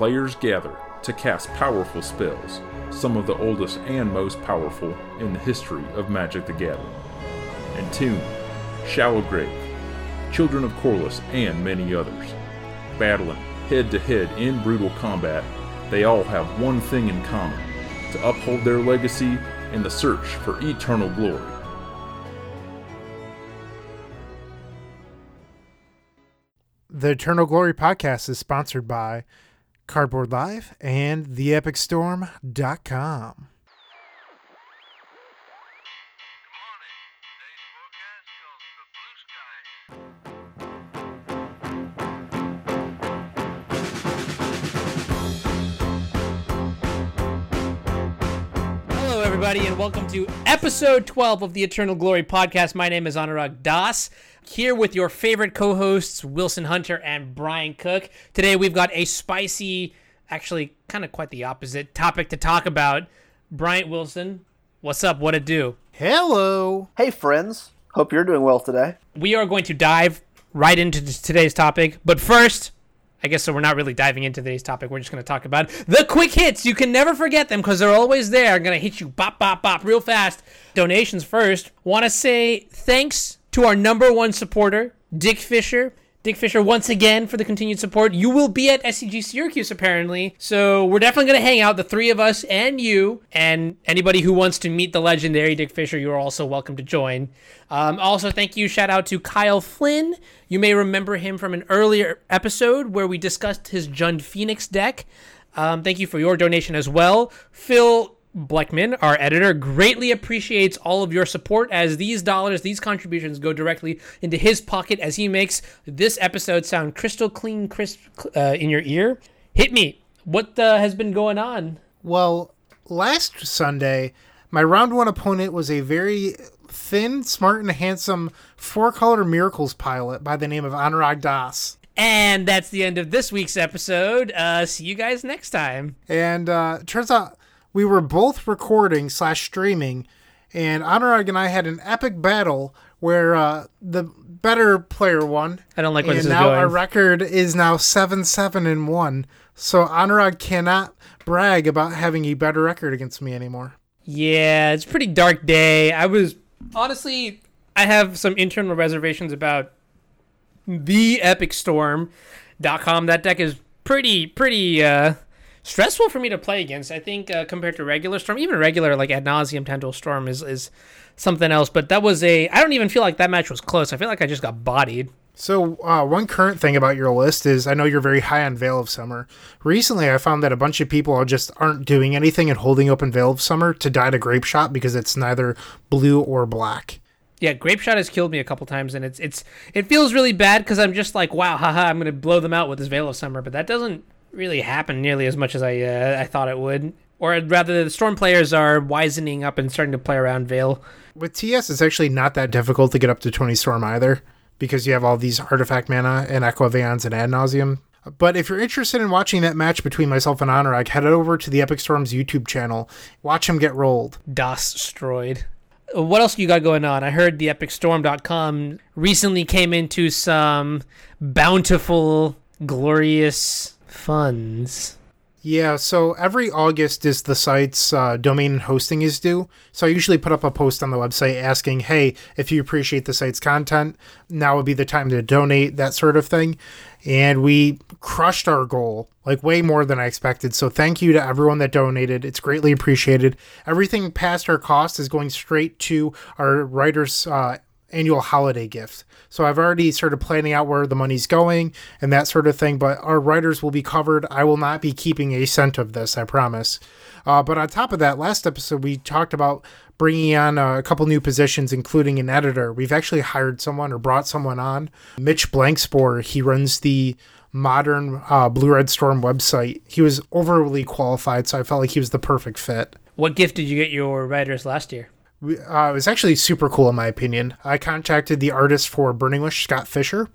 players gather to cast powerful spells, some of the oldest and most powerful in the history of Magic the Gathering. And Tomb, Shallow Grave, Children of Korlis, and many others. Battling head to head in brutal combat, they all have one thing in common to uphold their legacy in the search for eternal glory. The Eternal Glory podcast is sponsored by Cardboard Live and TheEpicStorm.com. everybody, and welcome to episode 12 of the Eternal Glory podcast. My name is Anurag Das, here with your favorite co hosts, Wilson Hunter and Bryant Cook. Today, we've got a spicy, actually, kind of quite the opposite topic to talk about. Bryant Wilson, what's up? What it do? Hello. Hey, friends. Hope you're doing well today. We are going to dive right into today's topic, but first, I guess so. We're not really diving into today's topic. We're just going to talk about the quick hits. You can never forget them because they're always there. I'm going to hit you bop, bop, bop real fast. Donations first. Want to say thanks to our number one supporter, Dick Fisher. Dick Fisher, once again, for the continued support. You will be at SCG Syracuse, apparently. So we're definitely going to hang out, the three of us and you. And anybody who wants to meet the legendary Dick Fisher, you are also welcome to join. Um, also, thank you. Shout out to Kyle Flynn. You may remember him from an earlier episode where we discussed his Jund Phoenix deck. Um, thank you for your donation as well. Phil Bleckman, our editor, greatly appreciates all of your support as these dollars, these contributions go directly into his pocket as he makes this episode sound crystal clean, crisp uh, in your ear. Hit me. What uh, has been going on? Well, last Sunday, my round one opponent was a very thin, smart, and handsome four color miracles pilot by the name of Anurag Das. And that's the end of this week's episode. Uh, see you guys next time. And uh, turns out we were both recording slash streaming, and Anurag and I had an epic battle where uh, the better player won. I don't like where and this is now going. our record is now seven seven and one. So Anurag cannot brag about having a better record against me anymore. Yeah, it's a pretty dark day. I was honestly, I have some internal reservations about the Epic Storm.com. That deck is pretty, pretty uh, stressful for me to play against. I think uh, compared to regular Storm, even regular like ad nauseam Tendril Storm is is something else. But that was a. I don't even feel like that match was close. I feel like I just got bodied. So, uh, one current thing about your list is I know you're very high on Veil of Summer. Recently, I found that a bunch of people are just aren't doing anything and holding open Veil of Summer to die to Grapeshot because it's neither blue or black. Yeah, Grapeshot has killed me a couple times, and it's it's it feels really bad because I'm just like, wow, haha, I'm gonna blow them out with this Veil of Summer, but that doesn't really happen nearly as much as I uh, I thought it would. Or rather, the Storm players are wisening up and starting to play around Veil. With TS, it's actually not that difficult to get up to 20 Storm either because you have all these artifact mana and of and Ad Nauseam. But if you're interested in watching that match between myself and Anurag, head over to the Epic Storms YouTube channel. Watch him get rolled. Das destroyed. What else you got going on? I heard the epicstorm.com recently came into some bountiful, glorious funds. Yeah, so every August is the site's uh, domain hosting is due. So I usually put up a post on the website asking, hey, if you appreciate the site's content, now would be the time to donate, that sort of thing. And we crushed our goal, like way more than I expected. So thank you to everyone that donated. It's greatly appreciated. Everything past our cost is going straight to our writers' uh, annual holiday gift. So I've already started planning out where the money's going and that sort of thing. But our writers will be covered. I will not be keeping a cent of this, I promise. Uh, but on top of that, last episode we talked about bringing on a couple new positions, including an editor. We've actually hired someone or brought someone on. Mitch Blankspore, he runs the modern uh, Blue Red Storm website. He was overly qualified, so I felt like he was the perfect fit. What gift did you get your writers last year? Uh, it was actually super cool in my opinion. I contacted the artist for Burning Wish, Scott Fischer,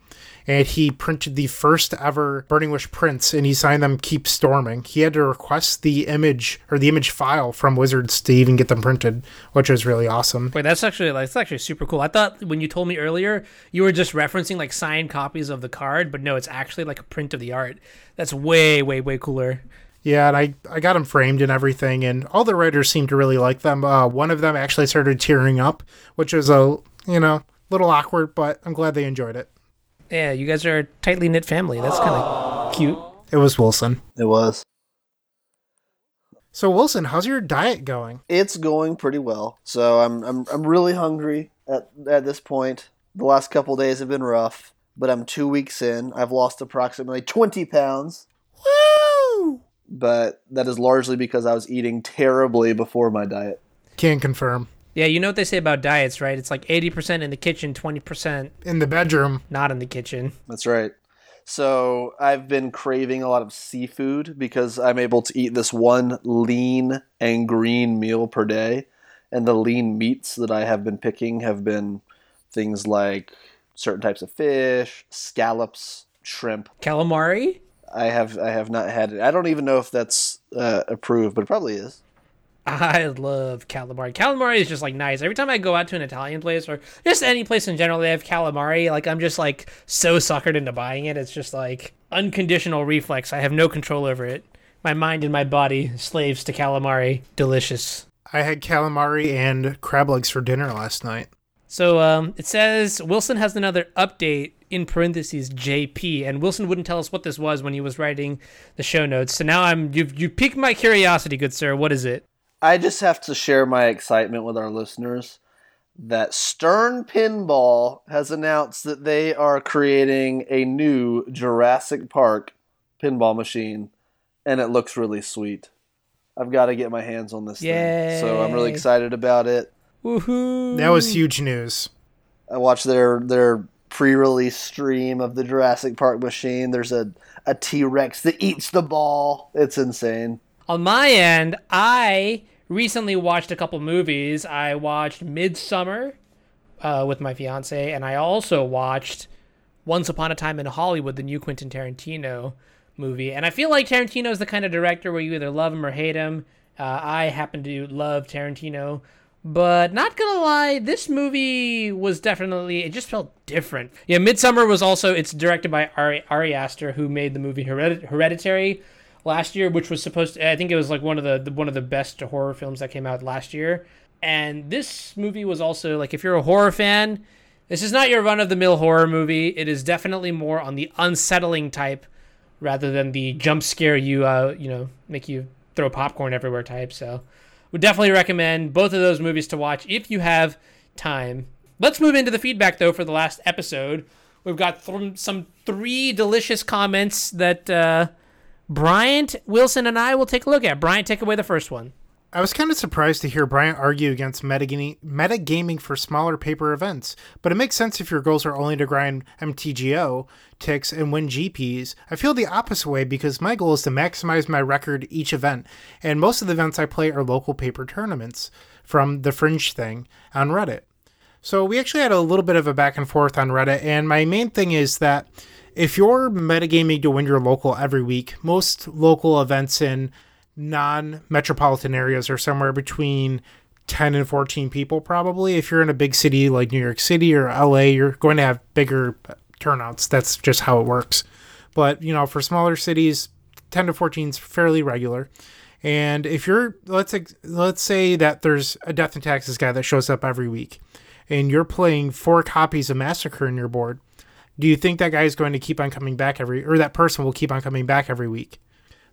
and he printed the first ever Burning Wish prints, and he signed them "Keep Storming." He had to request the image or the image file from Wizards to even get them printed, which was really awesome. Wait, that's actually like that's actually super cool. I thought when you told me earlier you were just referencing like signed copies of the card, but no, it's actually like a print of the art. That's way, way, way cooler. Yeah, and I, I got them framed and everything, and all the writers seemed to really like them. Uh, one of them actually started tearing up, which was a you know little awkward, but I'm glad they enjoyed it. Yeah, you guys are a tightly knit family. That's kind of cute. It was Wilson. It was. So Wilson, how's your diet going? It's going pretty well. So I'm I'm I'm really hungry at at this point. The last couple days have been rough, but I'm two weeks in. I've lost approximately 20 pounds, Woo! But that is largely because I was eating terribly before my diet. Can confirm. Yeah, you know what they say about diets, right? It's like 80% in the kitchen, 20% In the bedroom, not in the kitchen. That's right. So I've been craving a lot of seafood because I'm able to eat this one lean and green meal per day. And the lean meats that I have been picking have been things like certain types of fish, scallops, shrimp. Calamari? I have I have not had it. I don't even know if that's uh, approved, but it probably is. I love calamari. Calamari is just like nice. Every time I go out to an Italian place or just any place in general, they have calamari. Like I'm just like so suckered into buying it. It's just like unconditional reflex. I have no control over it. My mind and my body slaves to calamari. Delicious. I had calamari and crab legs for dinner last night. So um, it says Wilson has another update in parentheses JP, and Wilson wouldn't tell us what this was when he was writing the show notes. So now I'm you've you piqued my curiosity, good sir. What is it? I just have to share my excitement with our listeners that Stern Pinball has announced that they are creating a new Jurassic Park pinball machine, and it looks really sweet. I've got to get my hands on this thing, so I'm really excited about it. Woohoo! That was huge news. I watched their their pre-release stream of the Jurassic Park machine. There's a a T-Rex that eats the ball. It's insane. On my end, I recently watched a couple movies. I watched Midsommar uh, with my fiance, and I also watched Once Upon a Time in Hollywood, the new Quentin Tarantino movie. And I feel like Tarantino is the kind of director where you either love him or hate him. Uh, I happen to love Tarantino. But not gonna lie, this movie was definitely it just felt different. Yeah, Midsommar was also it's directed by Ari, Ari Aster, who made the movie Heredit- Hereditary last year, which was supposed to I think it was like one of the, the one of the best horror films that came out last year. And this movie was also like if you're a horror fan, this is not your run of the mill horror movie. It is definitely more on the unsettling type rather than the jump scare you uh you know make you throw popcorn everywhere type. So would definitely recommend both of those movies to watch if you have time. Let's move into the feedback though for the last episode. We've got th- some three delicious comments that uh, Bryant, Wilson, and I will take a look at. Bryant, take away the first one. I was kind of surprised to hear Bryant argue against metagaming, for smaller paper events, but it makes sense if your goals are only to grind MTGO ticks and win GPs. I feel the opposite way because my goal is to maximize my record each event, and most of the events I play are local paper tournaments from the Fringe thing on Reddit. So we actually had a little bit of a back and forth on Reddit, and my main thing is that if you're metagaming to win your local every week, most local events in non metropolitan areas are somewhere between 10 and 14 people, probably. If you're in a big city like New York City or LA, you're going to have bigger turnouts. That's just how it works. But, you know, for smaller cities, 10 to 14 is fairly regular. And if you're let's let's say that there's a death and taxes guy that shows up every week and you're playing four copies of Massacre in your board, do you think that guy is going to keep on coming back every or that person will keep on coming back every week?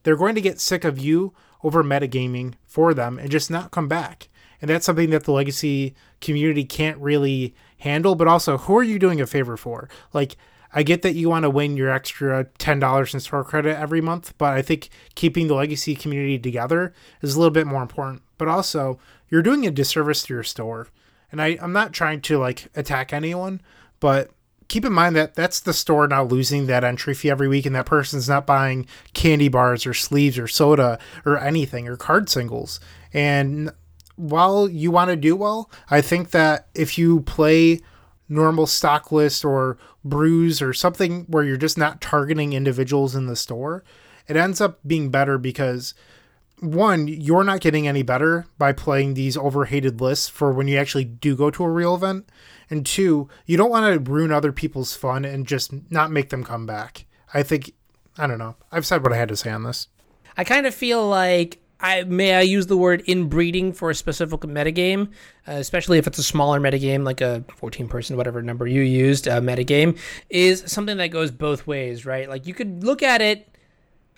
They're going to get sick of you over metagaming for them and just not come back. And that's something that the legacy community can't really handle, but also who are you doing a favor for? Like I get that you want to win your extra $10 in store credit every month, but I think keeping the legacy community together is a little bit more important. But also, you're doing a disservice to your store. And I, I'm not trying to like attack anyone, but keep in mind that that's the store now losing that entry fee every week, and that person's not buying candy bars or sleeves or soda or anything or card singles. And while you want to do well, I think that if you play normal stock list or brews or something where you're just not targeting individuals in the store, it ends up being better because one, you're not getting any better by playing these overhated lists for when you actually do go to a real event. And two, you don't want to ruin other people's fun and just not make them come back. I think, I don't know. I've said what I had to say on this. I kind of feel like I may I use the word inbreeding for a specific metagame, uh, especially if it's a smaller metagame like a 14 person whatever number you used uh, metagame is something that goes both ways, right? Like you could look at it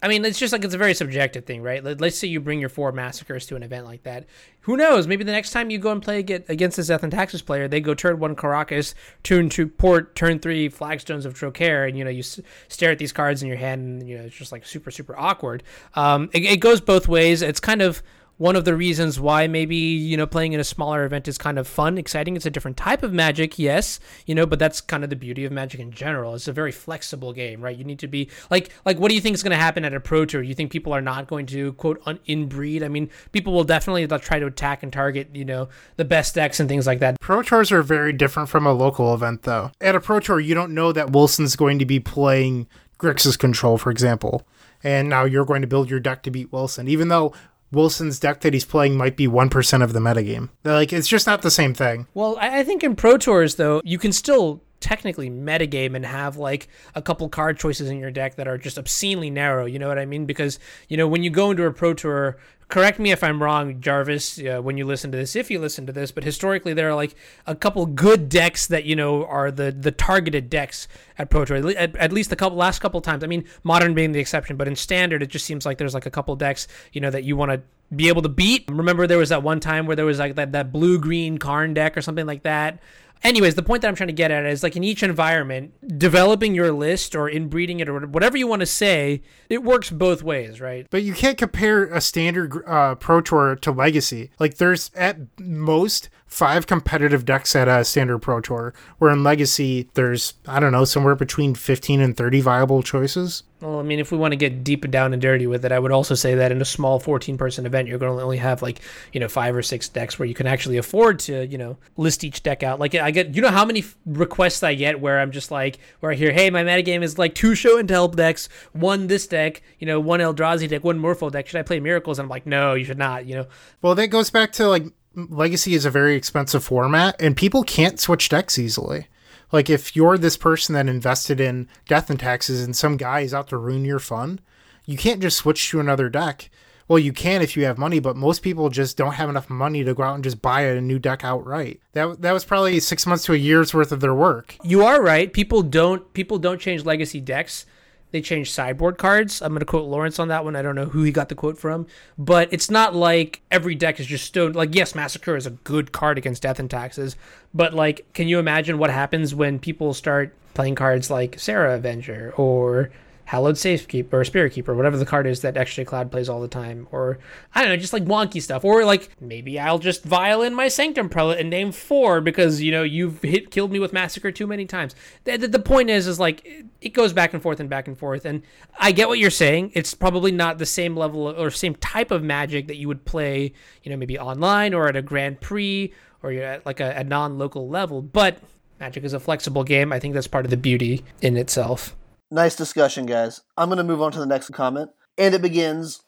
I mean, it's just like it's a very subjective thing, right? Let's say you bring your four massacres to an event like that. Who knows? Maybe the next time you go and play against this Death and Taxes player, they go turn one Karakas, turn two port, turn three Flagstones of Trokair, and you know you stare at these cards in your hand, and you know it's just like super super awkward. Um, it, it goes both ways. It's kind of one of the reasons why maybe you know playing in a smaller event is kind of fun exciting. It's a different type of magic yes you know but that's kind of the beauty of magic in general. It's a very flexible game right? You need to be like like what do you think is going to happen at a pro tour? You think people are not going to quote un- inbreed? I mean people will definitely try to attack and target you know the best decks and things like that. Pro tours are very different from a local event though. At a pro tour you don't know that wilson's going to be playing grixis control for example and now you're going to build your deck to beat wilson. Even though Wilson's deck that he's playing might be 1% of the metagame. Like, it's just not the same thing. Well, I think in Pro Tours, though, you can still technically metagame and have like a couple card choices in your deck that are just obscenely narrow. You know what I mean? Because, you know, when you go into a Pro Tour, correct me if I'm wrong, Jarvis, uh, when you listen to this, if you listen to this, but historically there are like a couple good decks that you know are the the targeted decks at Pro Tour. At, at least the couple last couple times. I mean, modern being the exception, but in standard, it just seems like there's like a couple decks you know that you want to be able to beat. Remember, there was that one time where there was like that that blue green Karn deck or something like that anyways, the point that I'm trying to get at is like in each environment, developing your list or inbreeding it or whatever you want to say, it works both ways, right? But you can't compare a standard uh, Pro Tour to Legacy. Like there's at most five competitive decks at a standard Pro Tour, where in Legacy there's I don't know somewhere between 15 and 30 viable choices. Well, I mean, if we want to get deep and down and dirty with it, I would also say that in a small 14 person event, you're going to only have like, you know, five or six decks where you can actually afford to, you know, list each deck out. Like, I get, you know, how many requests I get where I'm just like, where I hear, hey, my metagame is like two show and tell decks, one this deck, you know, one Eldrazi deck, one Morpho deck. Should I play Miracles? And I'm like, no, you should not, you know. Well, that goes back to like Legacy is a very expensive format and people can't switch decks easily. Like if you're this person that invested in Death and Taxes and some guy is out to ruin your fun, you can't just switch to another deck. Well, you can if you have money, but most people just don't have enough money to go out and just buy a new deck outright. That that was probably six months to a year's worth of their work. You are right. People don't people don't change legacy decks they changed sideboard cards. I'm going to quote Lawrence on that one. I don't know who he got the quote from, but it's not like every deck is just stone. Like, yes, Massacre is a good card against Death and Taxes, but like, can you imagine what happens when people start playing cards like Serra Avenger or Hallowed Safekeeper or Spirit Keeper, whatever the card is that Extra Cloud plays all the time, or I don't know, just like wonky stuff, or like maybe I'll just violin my Sanctum Prelate and name four because you know you've hit killed me with Massacre too many times. The, the, the point is, is like it goes back and forth and back and forth, and I get what you're saying. It's probably not the same level or same type of Magic that you would play, you know, maybe online or at a Grand Prix or you're at like a, a non-local level, but Magic is a flexible game. I think that's part of the beauty in itself. Nice discussion, guys. I'm going to move on to the next comment. And it begins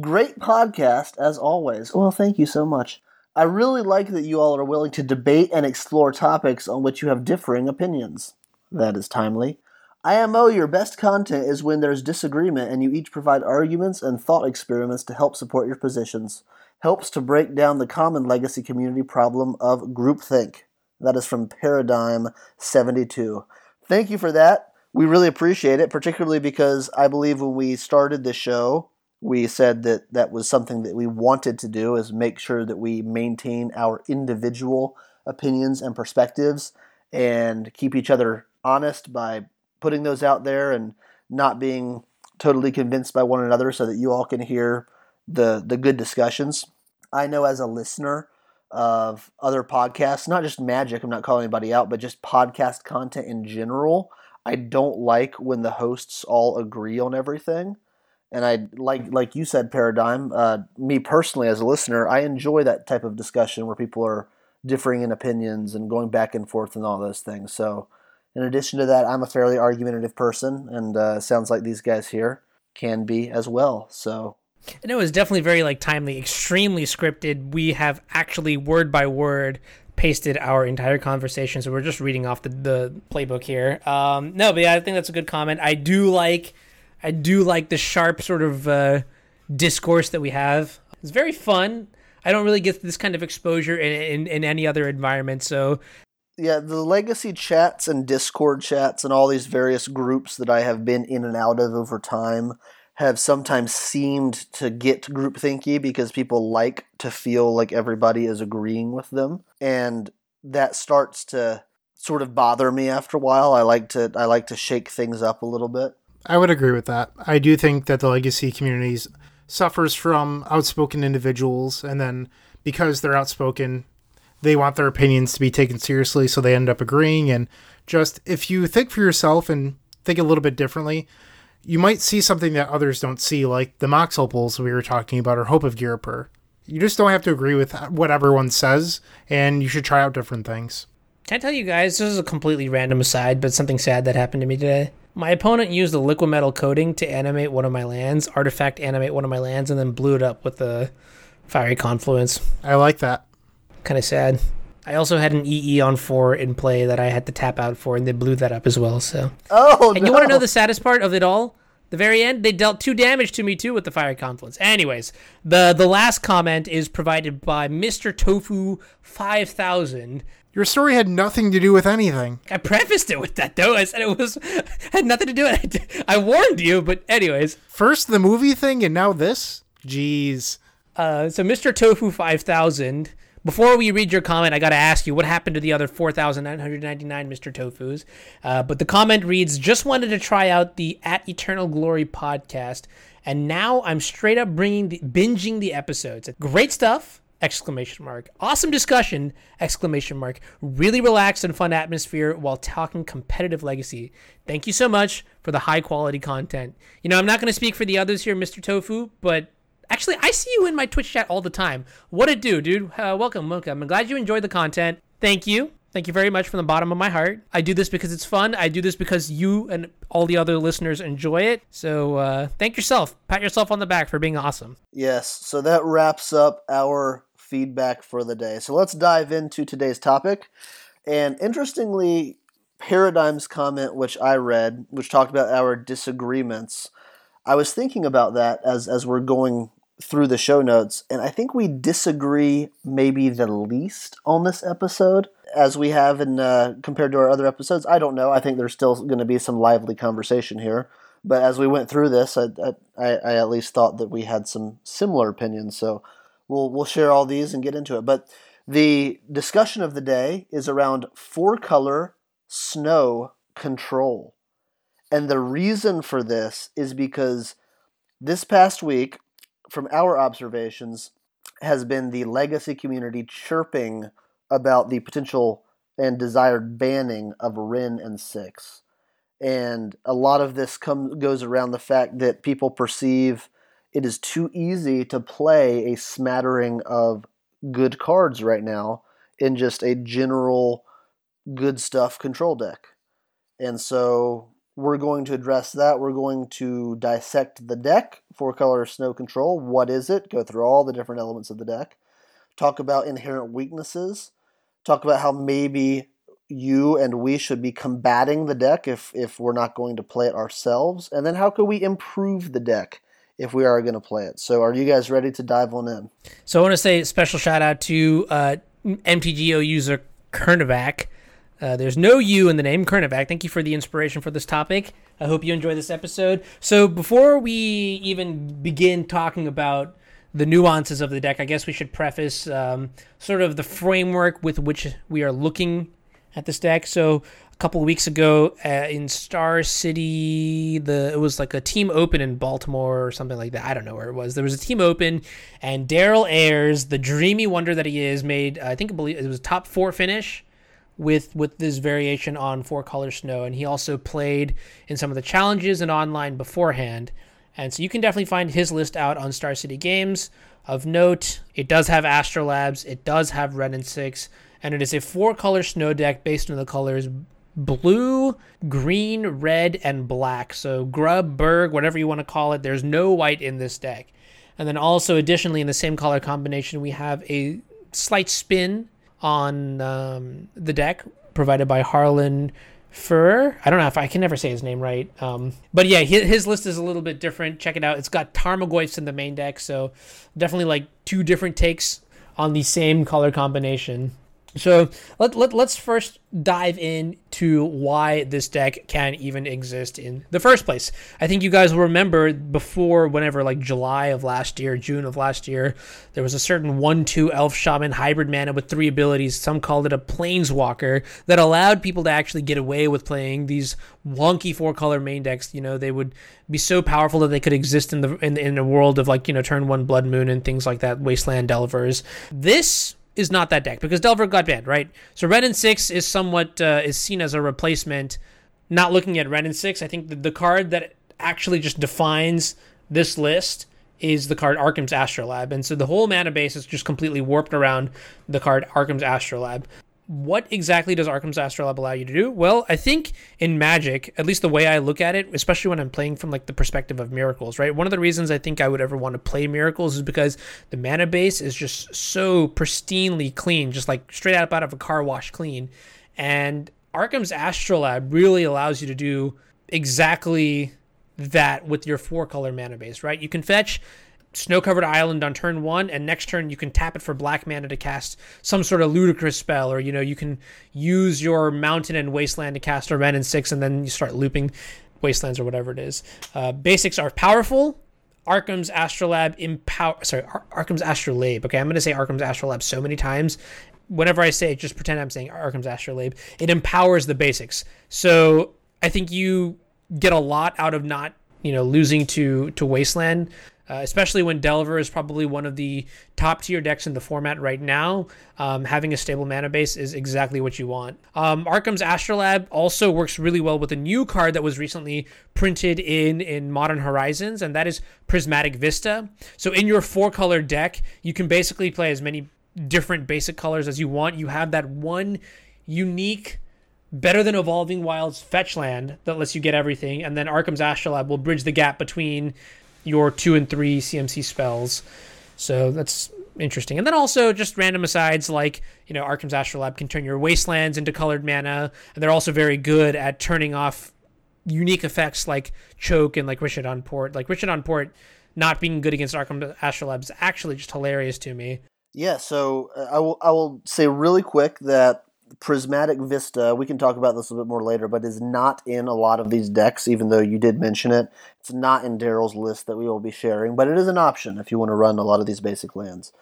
Great podcast, as always. Well, thank you so much. I really like that you all are willing to debate and explore topics on which you have differing opinions. That is timely. IMO, your best content is when there's disagreement and you each provide arguments and thought experiments to help support your positions. Helps to break down the common legacy community problem of groupthink. That is from Paradigm 72. Thank you for that we really appreciate it, particularly because I believe when we started the show, we said that that was something that we wanted to do is make sure that we maintain our individual opinions and perspectives and keep each other honest by putting those out there and not being totally convinced by one another so that you all can hear the the good discussions. I know as a listener of other podcasts, not just magic, I'm not calling anybody out, but just podcast content in general, I don't like when the hosts all agree on everything. And I like like you said, paradigm. Uh, me personally, as a listener, I enjoy that type of discussion where people are differing in opinions and going back and forth and all those things. So, in addition to that, I'm a fairly argumentative person, and uh, sounds like these guys here can be as well. So, and it was definitely very like timely, extremely scripted. We have actually word by word pasted our entire conversation, so we're just reading off the, the playbook here. Um, no, but yeah, I think that's a good comment. I do like, I do like the sharp sort of uh, discourse that we have. It's very fun. I don't really get this kind of exposure in, in, in any other environment, so yeah, the legacy chats and Discord chats and all these various groups that I have been in and out of over time have sometimes seemed to get groupthinky because people like to feel like everybody is agreeing with them and that starts to sort of bother me after a while. I like to I like to shake things up a little bit. I would agree with that. I do think that the legacy communities suffers from outspoken individuals and then because they're outspoken they want their opinions to be taken seriously so they end up agreeing and just if you think for yourself and think a little bit differently you might see something that others don't see, like the Mox Opals we were talking about or Hope of Ghirapur. You just don't have to agree with what everyone says, and you should try out different things. Can I tell you guys, this is a completely random aside, but something sad that happened to me today. My opponent used a liquimetal coating to animate one of my lands, artifact animate one of my lands, and then blew it up with the fiery confluence. I like that. Kind of sad. I also had an EE on four in play that I had to tap out for, and they blew that up as well. So. Oh And no. you want to know the saddest part of it all? The very end, they dealt two damage to me too with the fire confluence. Anyways, the the last comment is provided by Mr. Tofu five thousand. Your story had nothing to do with anything. I prefaced it with that though. I said it was had nothing to do with it. I warned you, but anyways. First the movie thing, and now this? Jeez. Uh, so Mr. Tofu five thousand. Before we read your comment, I got to ask you what happened to the other 4,999 Mr. Tofus. Uh, but the comment reads Just wanted to try out the At Eternal Glory podcast, and now I'm straight up bringing the, binging the episodes. Great stuff! Exclamation mark. Awesome discussion! Exclamation mark. Really relaxed and fun atmosphere while talking competitive legacy. Thank you so much for the high quality content. You know, I'm not going to speak for the others here, Mr. Tofu, but Actually, I see you in my Twitch chat all the time. What a do, dude? Uh, welcome, welcome. I'm glad you enjoyed the content. Thank you. Thank you very much from the bottom of my heart. I do this because it's fun. I do this because you and all the other listeners enjoy it. So uh, thank yourself. Pat yourself on the back for being awesome. Yes, so that wraps up our feedback for the day. So let's dive into today's topic. And interestingly, Paradigm's comment, which I read, which talked about our disagreements, I was thinking about that as as we're going through the show notes, and I think we disagree maybe the least on this episode as we have in uh, compared to our other episodes. I don't know. I think there's still going to be some lively conversation here. But as we went through this, I, I, I at least thought that we had some similar opinions. So we'll we'll share all these and get into it. But the discussion of the day is around four color snow control. And the reason for this is because this past week, from our observations, has been the legacy community chirping about the potential and desired banning of Wrenn and Six. And a lot of this comes goes around the fact that people perceive it is too easy to play a smattering of good cards right now in just a general good stuff control deck. And so we're going to address that. We're going to dissect the deck, four color snow control. What is it? Go through all the different elements of the deck. Talk about inherent weaknesses. Talk about how maybe you and we should be combating the deck if, if we're not going to play it ourselves. And then how could we improve the deck if we are going to play it? So, are you guys ready to dive on in? So I want to say a special shout out to uh, MTGO user Kernovac. Uh, there's no U in the name, Kernovac. Thank you for the inspiration for this topic. I hope you enjoy this episode. So before we even begin talking about the nuances of the deck, I guess we should preface um, sort of the framework with which we are looking at this deck. So a couple weeks ago uh, in Star City, the it was like a team open in Baltimore or something like that. I don't know where it was. There was a team open, and Daryl Ayers, the dreamy wonder that he is, made I think I believe it was top four finish with with this variation on four color snow, and he also played in some of the challenges and online beforehand. And so you can definitely find his list out on Star City Games. Of note, it does have Astrolabs, it does have Wrenn and 6, and it is a four color snow deck based on the colors blue, green, red, and black. So grub, berg, whatever you want to call it, there's no white in this deck. And then also, additionally, in the same color combination, we have a slight spin on um, the deck provided by Harlan Fur. I don't know if I can never say his name right. Um, but yeah, his, his, list is a little bit different. Check it out. It's got Tarmogoyfs in the main deck, so definitely like two different takes on the same color combination. So let, let, let's first dive into why this deck can even exist in the first place. I think you guys will remember before, whenever like July of last year, June of last year, there was a certain 1 2 Elf Shaman hybrid mana with three abilities. Some called it a Planeswalker that allowed people to actually get away with playing these wonky four color main decks. You know, they would be so powerful that they could exist in the in, in a world of like, you know, turn one Blood Moon and things like that, Wasteland Delvers. This is not that deck because Delver got banned, right? So Wrenn and Six is somewhat uh, is seen as a replacement. Not looking at Wrenn and Six, I think the, the card that actually just defines this list is the card Arkham's Astrolab, and so the whole mana base is just completely warped around the card Arkham's Astrolabe what exactly does Arcum's Astrolabe allow you to do? Well, I think in Magic, at least the way I look at it, especially when I'm playing from like the perspective of Miracles, right? One of the reasons I think I would ever want to play Miracles is because the mana base is just so pristinely clean, just like straight up out of a car wash clean. And Arcum's Astrolabe really allows you to do exactly that with your four color mana base, right? You can fetch snow covered island on turn one, and next turn you can tap it for black mana to cast some sort of ludicrous spell, or you know you can use your mountain and wasteland to cast a wrenn and six, and then you start looping wastelands or whatever it is. Uh, basics are powerful. Arkham's Astrolabe empower. Sorry, Ar- Arcum's Astrolabe. Okay, I'm going to say Arkham's Astrolabe so many times. Whenever I say it, just pretend I'm saying Arkham's Astrolabe. It empowers the basics. So I think you get a lot out of not you know losing to to Wasteland uh, especially when Delver is probably one of the top tier decks in the format right now. Um, having a stable mana base is exactly what you want. Um, Arcum's Astrolabe also works really well with a new card that was recently printed in in Modern Horizons, and that is Prismatic Vista. So in your four color deck, you can basically play as many different basic colors as you want. You have that one unique better than Evolving Wilds fetch land that lets you get everything, and then Arkham's Astrolab will bridge the gap between your two and three CMC spells. So that's interesting. And then also just random asides like, you know, Arcum's Astrolabe can turn your wastelands into colored mana, and they're also very good at turning off unique effects like choke and like Rishadan Port. Like Rishadan Port not being good against Arcum's Astrolabe is actually just hilarious to me. Yeah, so uh, I will I will say really quick that Prismatic Vista, we can talk about this a bit more later, but is not in a lot of these decks, even though you did mention it. It's not in Daryl's list that we will be sharing, but it is an option if you want to run a lot of these basic lands.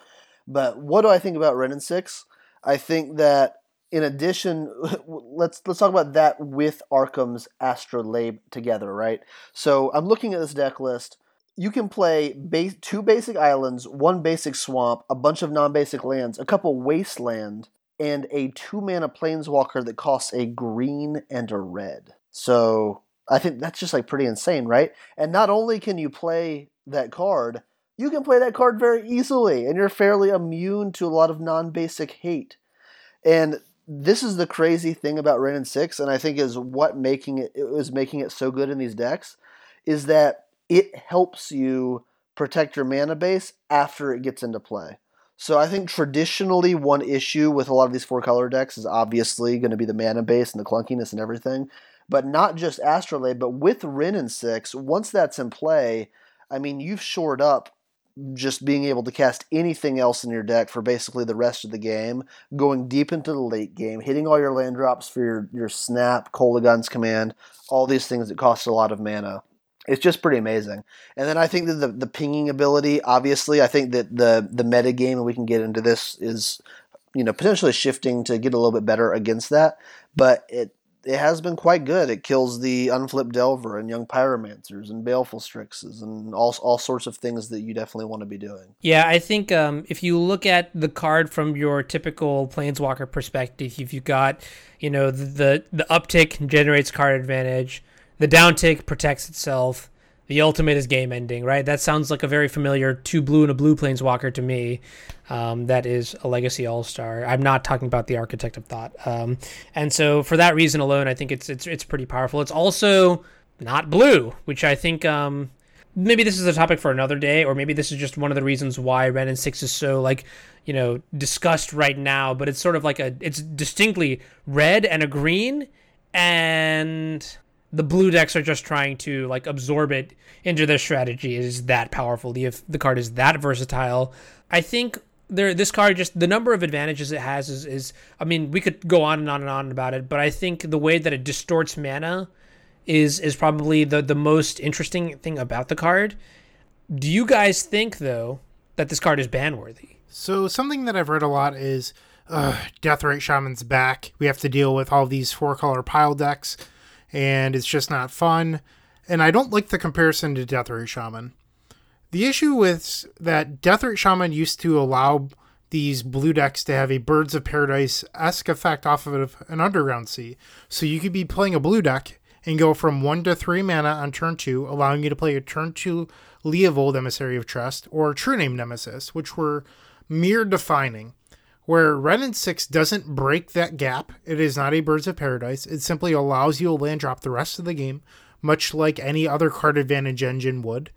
But what do I think about Wrenn and Six? I think that in addition, let's let's talk about that with Arcum's Astrolabe together, right? So I'm looking at this deck list. You can play base, two basic islands, one basic swamp, a bunch of non-basic lands, a couple wasteland, and a two mana planeswalker that costs a green and a red. So I think that's just like pretty insane, right? And not only can you play that card, you can play that card very easily, and you're fairly immune to a lot of non basic hate. And this is the crazy thing about Wrenn and Six, and I think is what making it, was making it so good in these decks, is that it helps you protect your mana base after it gets into play. So I think traditionally one issue with a lot of these four color decks is obviously going to be the mana base and the clunkiness and everything. But not just Astrolabe, but with Wrenn and Six, once that's in play, I mean you've shored up just being able to cast anything else in your deck for basically the rest of the game, going deep into the late game, hitting all your land drops for your, your snap, Kolaghan's command, all these things that cost a lot of mana it's just pretty amazing. And then I think that the, the pinging ability, obviously, I think that the the meta game, and we can get into this, is you know potentially shifting to get a little bit better against that. But it it has been quite good. It kills the unflipped Delver and young pyromancers and baleful strixes and all all sorts of things that you definitely want to be doing. Yeah, I think um, if you look at the card from your typical planeswalker perspective, if you've got you know the the, the uptick generates card advantage the downtick protects itself. The ultimate is game ending, right? That sounds like a very familiar two blue and a blue planeswalker to me. Um, that is a legacy all star. I'm not talking about the architect of thought. Um, and so for that reason alone, I think it's it's it's pretty powerful. It's also not blue, which I think um, maybe this is a topic for another day, or maybe this is just one of the reasons why Wrenn and Six is so like you know discussed right now. But it's sort of like a it's distinctly red and a green, and the blue decks are just trying to like absorb it into their strategy. It is that powerful. The the card is that versatile. I think there this card just the number of advantages it has is, is I mean we could go on and on and on about it, but I think the way that it distorts mana is is probably the the most interesting thing about the card. Do you guys think though that this card is ban worthy? So something that I've read a lot is uh, Deathrite Shaman's back. We have to deal with all these four color pile decks and it's just not fun. And I don't like the comparison to Deathrite Shaman. The issue with that Deathrite Shaman used to allow these blue decks to have a Birds of Paradise esque effect off of an Underground Sea. So you could be playing a blue deck and go from 1 to 3 mana on turn 2, allowing you to play a turn 2 Leovold Emissary of Trest or True Name Nemesis, which were mere defining where Wrenn and 6 doesn't break that gap. It is not a Birds of Paradise. It simply allows you to land drop the rest of the game, much like any other card advantage engine would.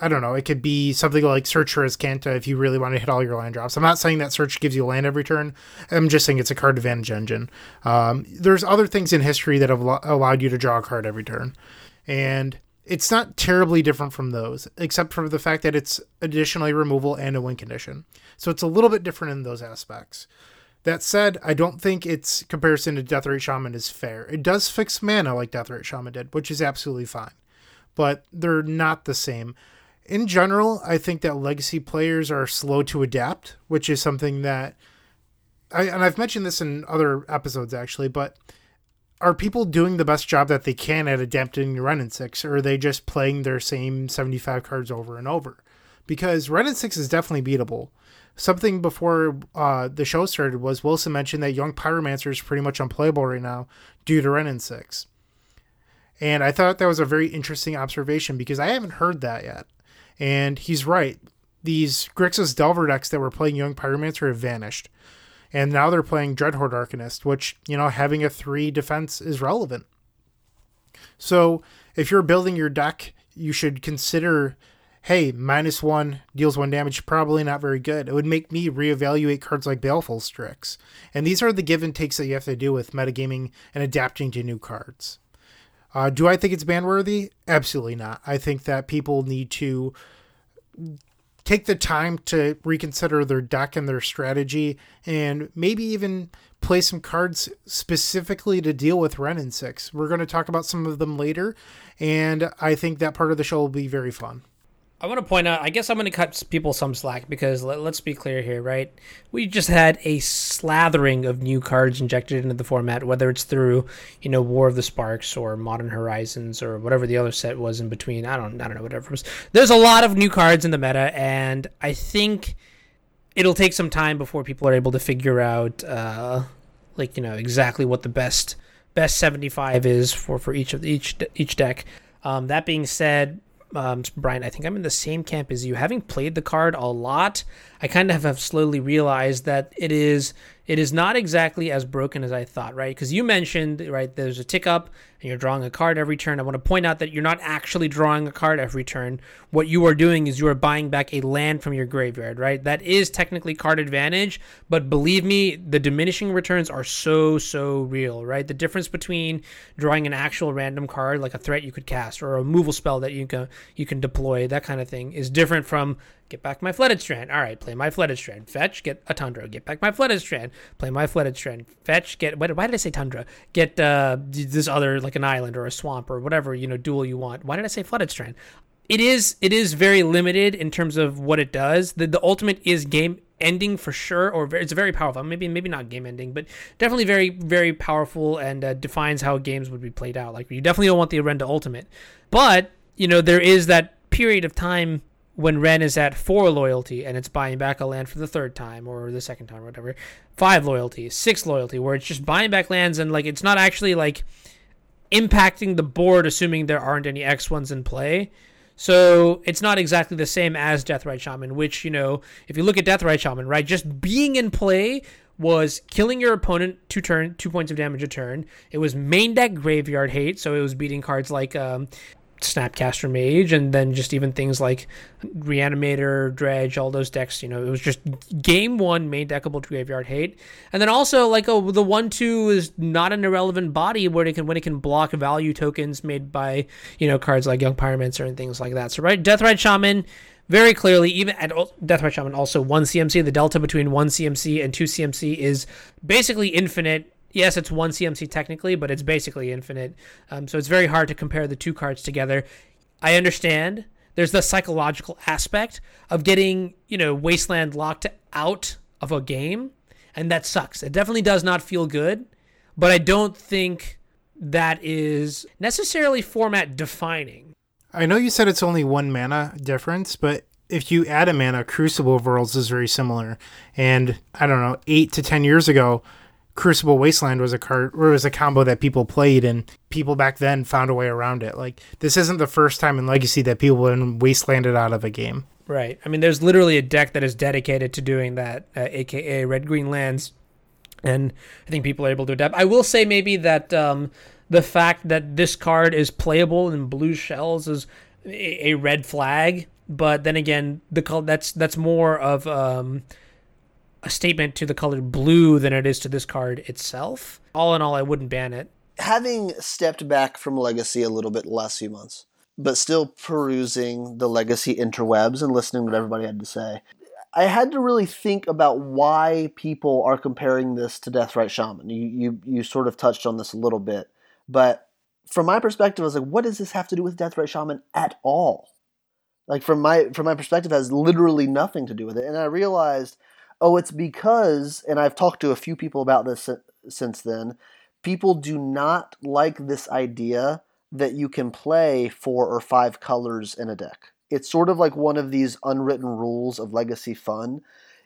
I don't know. It could be something like Search for Azcanta if you really want to hit all your land drops. I'm not saying that Search gives you land every turn. I'm just saying it's a card advantage engine. Um, there's other things in history that have allowed you to draw a card every turn. And it's not terribly different from those, except for the fact that it's additionally removal and a win condition. So it's a little bit different in those aspects. That said, I don't think its comparison to Death Deathrite Shaman is fair. It does fix mana like Death Deathrite Shaman did, which is absolutely fine. But they're not the same. In general, I think that legacy players are slow to adapt, which is something that I, and I've mentioned this in other episodes actually, but are people doing the best job that they can at adapting Wrenn and Six, or are they just playing their same 75 cards over and over? Because Wrenn and Six is definitely beatable. Something before uh, the show started was Wilson mentioned that Young Pyromancer is pretty much unplayable right now due to Wrenn and Six. And I thought that was a very interesting observation because I haven't heard that yet. And he's right. These Grixis Delver decks that were playing Young Pyromancer have vanished and now they're playing Dreadhorde Arcanist, which you know having a three defense is relevant. So if you're building your deck, you should consider, hey, minus one deals one damage, probably not very good. It would make me reevaluate cards like Baleful Strix, and these are the give and takes that you have to do with metagaming and adapting to new cards. Uh, do I think it's ban worthy? Absolutely not. I think that people need to take the time to reconsider their deck and their strategy and maybe even play some cards specifically to deal with Wrenn and 6. We're going to talk about some of them later, and I think that part of the show will be very fun. I want to point out, I guess I'm going to cut people some slack because let, us be clear here, right? We just had a slathering of new cards injected into the format, whether it's through, you know, War of the Sparks or Modern Horizons or whatever the other set was in between. I don't, I don't know, whatever. It was. There's a lot of new cards in the meta, and I think it'll take some time before people are able to figure out, uh, like, you know, exactly what the best best 75 is for for each of the, each each deck. Um, that being said, um, Bryant, I think I'm in the same camp as you. Having played the card a lot, I kind of have slowly realized that it is it is not exactly as broken as I thought, right? Because you mentioned, right, there's a tick up and you're drawing a card every turn. I want to point out that you're not actually drawing a card every turn. What you are doing is you are buying back a land from your graveyard, right? That is technically card advantage, but believe me, the diminishing returns are so, so real, right? The difference between drawing an actual random card, like a threat you could cast, or a removal spell that you can you can deploy, that kind of thing, is different from Get back my flooded strand. All right, play my flooded strand. Fetch, get a tundra. Get back my flooded strand. Play my flooded strand. Fetch, get. Why, did I say tundra? Get uh, this other like an island or a swamp or whatever you know duel you want. Why did I say flooded strand? It is it is very limited in terms of what it does. The the ultimate is game ending for sure, or very, it's very powerful. Maybe maybe not game ending, but definitely very very powerful and uh, defines how games would be played out. Like you definitely don't want the Orenda ultimate, but you know there is that period of time when Wrenn is at four loyalty and it's buying back a land for the third time or the second time or whatever, five loyalty, six loyalty, where it's just buying back lands and like it's not actually like impacting the board, assuming there aren't any X ones in play. So it's not exactly the same as Deathrite Shaman, which, you know, if you look at Deathrite Shaman, right, just being in play was killing your opponent two turn two points of damage a turn. It was main deck graveyard hate, so it was beating cards like um, Snapcaster Mage, and then just even things like Reanimator, Dredge, all those decks. You know, it was just game one main deckable to graveyard hate, and then also like oh, the one two is not an irrelevant body where it can when it can block value tokens made by you know cards like Young Pyromancer and things like that. So right, Deathrite Shaman. Very clearly, even at Deathrite Shaman, also one CMC. The delta between one CMC and two CMC is basically infinite yes, it's one CMC technically, but it's basically infinite. Um, so it's very hard to compare the two cards together. I understand there's the psychological aspect of getting, you know, Wasteland locked out of a game, and that sucks. It definitely does not feel good, but I don't think that is necessarily format defining. I know you said it's only one mana difference, but if you add a mana, Crucible Worlds is very similar. And I don't know, eight to ten years ago, Crucible Wasteland was a card it was a combo that people played and people back then found a way around it. Like this isn't the first time in Legacy that people have wastelanded out of a game. Right. I mean, there's literally a deck that is dedicated to doing that, uh, aka Red Green Lands, and I think people are able to adapt. I will say maybe that um, the fact that this card is playable in blue shells is a, a red flag. But then again, the call that's that's more of um, a statement to the color blue than it is to this card itself. All in all, I wouldn't ban it. Having stepped back from Legacy a little bit the last few months, but still perusing the Legacy interwebs and listening to what everybody had to say, I had to really think about why people are comparing this to Deathrite Shaman. You, you, you sort of touched on this a little bit, but from my perspective, I was like, what does this have to do with Deathrite Shaman at all? Like from my from my perspective, has literally nothing to do with it. And I realized oh, it's because, and I've talked to a few people about this since then, people do not like this idea that you can play four or five colors in a deck. It's sort of like one of these unwritten rules of legacy fun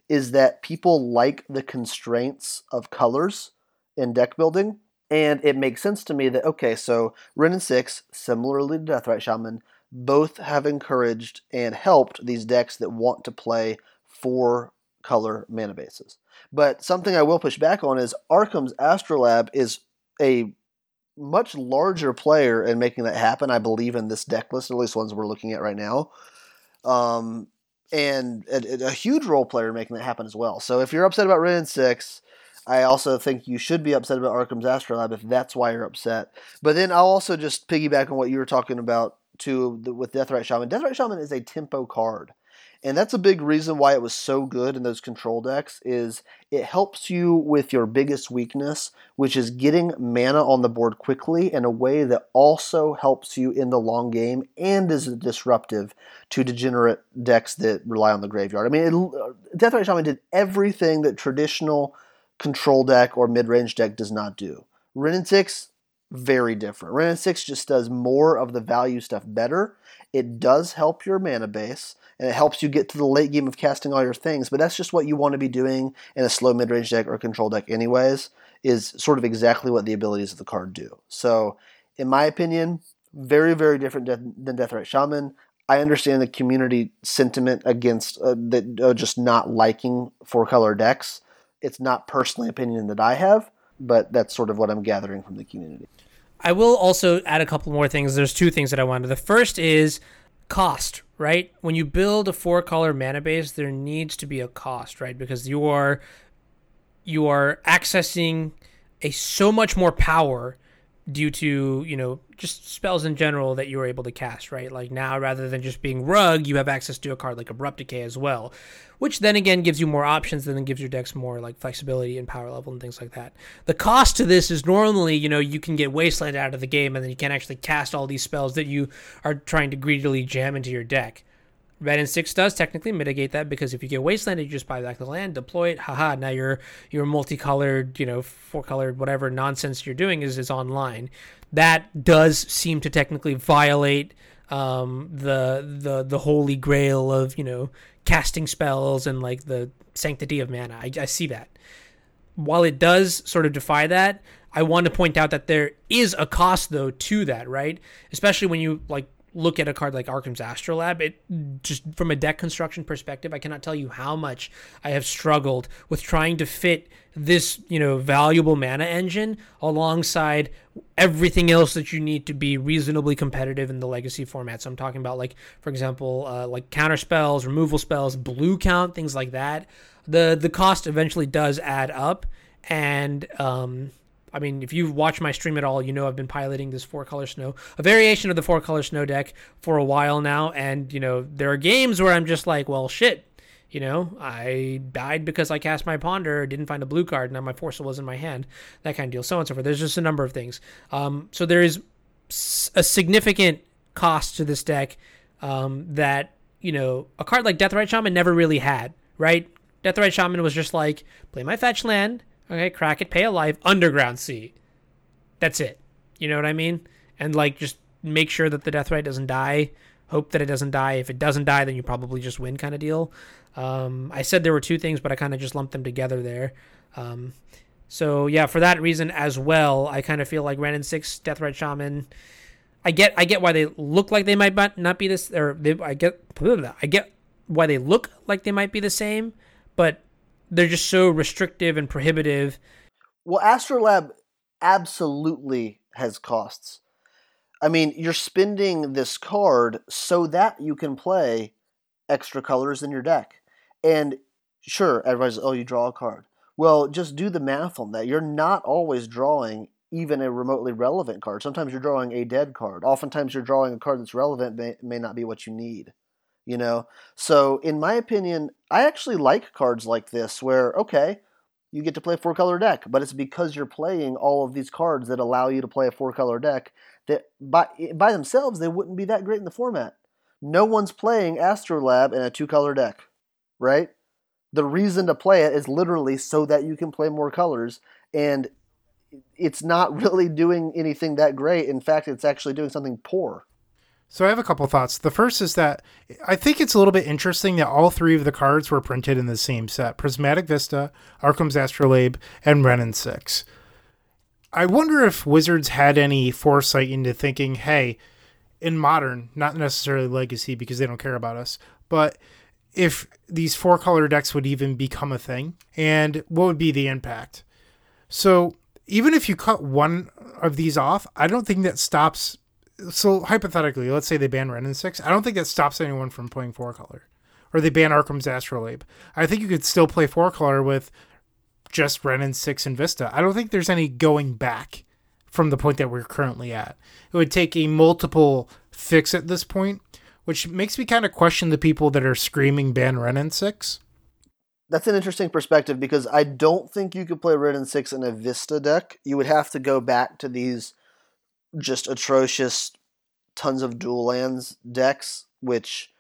is that people like the constraints of colors in deck building. And it makes sense to me that, okay, so Wrenn and Six, similarly to Deathrite Shaman, both have encouraged and helped these decks that want to play four color mana bases. But something I will push back on is Arcum's Astrolabe is a much larger player in making that happen. I believe in this deck list, at least ones we're looking at right now. Um, and a, a, huge role player in making that happen as well. So if you're upset about Wrenn and Six, I also think you should be upset about Arcum's Astrolabe if that's why you're upset. But then I'll also just piggyback on what you were talking about too with Deathrite Shaman. Deathrite Shaman is a tempo card and that's a big reason why it was so good in those control decks is it helps you with your biggest weakness which is getting mana on the board quickly in a way that also helps you in the long game and is disruptive to degenerate decks that rely on the graveyard i mean it, uh, deathrite shaman did everything that traditional control deck or mid-range deck does not do Wrenn and Six very different. Wrenn and Six just does more of the value stuff better. It does help your mana base, and it helps you get to the late game of casting all your things, but that's just what you want to be doing in a slow mid range deck or control deck, anyways, is sort of exactly what the abilities of the card do. So, in my opinion, very, very different than Deathrite Shaman. I understand the community sentiment against uh, that uh, just not liking four color decks. It's not personally opinion that I have, but that's sort of what I'm gathering from the community. I will also add a couple more things. There's two things that I wanted. The first is cost, right? When you build a four color mana base, there needs to be a cost, right? Because you are you are accessing a so much more power due to you know just spells in general that you were able to cast right? Like now rather than just being rug you have access to a card like abrupt decay as well which then again gives you more options and then gives your decks more like flexibility and power level and things like that. The cost to this is normally you know you can get wasteland out of the game and then you can't actually cast all these spells that you are trying to greedily jam into your deck Wrenn and Six does technically mitigate that because if you get Wasteland, you just buy back the land, deploy it. Haha! Now your your multicolored, you know, four colored whatever nonsense you're doing is is online. That does seem to technically violate um, the the the holy grail of you know casting spells and like the sanctity of mana. I, I see that. While it does sort of defy that, I want to point out that there is a cost though to that, right? Especially when you like look at a card like Arcum's Astrolabe, it just from a deck construction perspective, I cannot tell you how much I have struggled with trying to fit this, you know, valuable mana engine alongside everything else that you need to be reasonably competitive in the legacy format. So I'm talking about like, for example, uh, like counter spells, removal spells, blue count, things like that. The the cost eventually does add up, and um, I mean, if you've watched my stream at all, you know I've been piloting this four color snow, a variation of the four color snow deck for a while now. And, you know, there are games where I'm just like, well, shit. You know, I died because I cast my ponder, didn't find a blue card, and now my force was in my hand, that kind of deal, so on and so forth. There's just a number of things. Um, so there is a significant cost to this deck um, that, you know, a card like Deathrite Shaman never really had, right? Deathrite Shaman was just like, play my fetch land, okay, crack it, pay a life, underground sea. That's it. You know what I mean? And like just make sure that the death Deathrite doesn't die. Hope that it doesn't die. If it doesn't die, then you probably just win kind of deal. Um, I said there were two things, but I kind of just lumped them together there. Um, so yeah, for that reason as well, I kind of feel like Wrenn and Six Deathrite Shaman. I get I get why they look like they might not be this or they, I get I get why they look like they might be the same, but they're just so restrictive and prohibitive. Well, Astrolabe absolutely has costs. I mean, you're spending this card so that you can play extra colors in your deck. And sure, everybody's, oh, you draw a card. Well, just do the math on that. You're not always drawing even a remotely relevant card. Sometimes you're drawing a dead card. Oftentimes you're drawing a card that's relevant may, may not be what you need you know? So in my opinion i actually like cards like this where okay you get to play a four color deck but it's because you're playing all of these cards that allow you to play a four color deck that by eh, by themselves they wouldn't be that great in the format. No one's playing astrolabe in a two color deck right? The reason to play it is literally so that you can play more colors and it's not really doing anything that great. In fact it's actually doing something poor so I have a couple thoughts. The first is that I think it's a little bit interesting that all three of the cards were printed in the same set: Prismatic Vista, Arcum's Astrolabe, and Wrenn and Six. I wonder if Wizards had any foresight into thinking, hey, in modern, not necessarily legacy because they don't care about us, but if these four color decks would even become a thing and what would be the impact. So even if you cut one of these off, I don't think that stops so hypothetically, let's say they ban Wrenn and Six. I don't think that stops anyone from playing four color, or they ban Arcum's Astrolabe. I think you could still play four color with just Wrenn and Six and Vista. I don't think there's any going back from the point that we're currently at. It would take a multiple fix at this point, which makes me kind of question the people that are screaming ban Wrenn and Six. That's an interesting perspective because I don't think you could play Wrenn and Six in a Vista deck. You would have to go back to these just atrocious tons of dual lands decks, which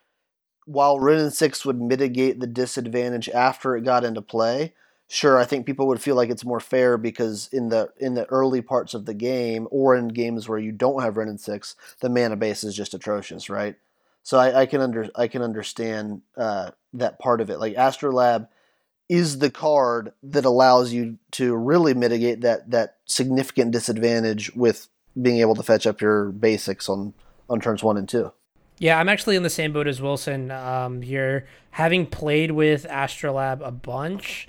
while and Six would mitigate the disadvantage after it got into play, sure, I think people would feel like it's more fair because in the in the early parts of the game or in games where you don't have and Six, the mana base is just atrocious, right? So I, I can under I can understand uh, that part of it. Like Astrolabe is the card that allows you to really mitigate that that significant disadvantage with being able to fetch up your basics on on turns one and two. Yeah, I'm actually in the same boat as Wilson um, here. Having played with Astrolabe a bunch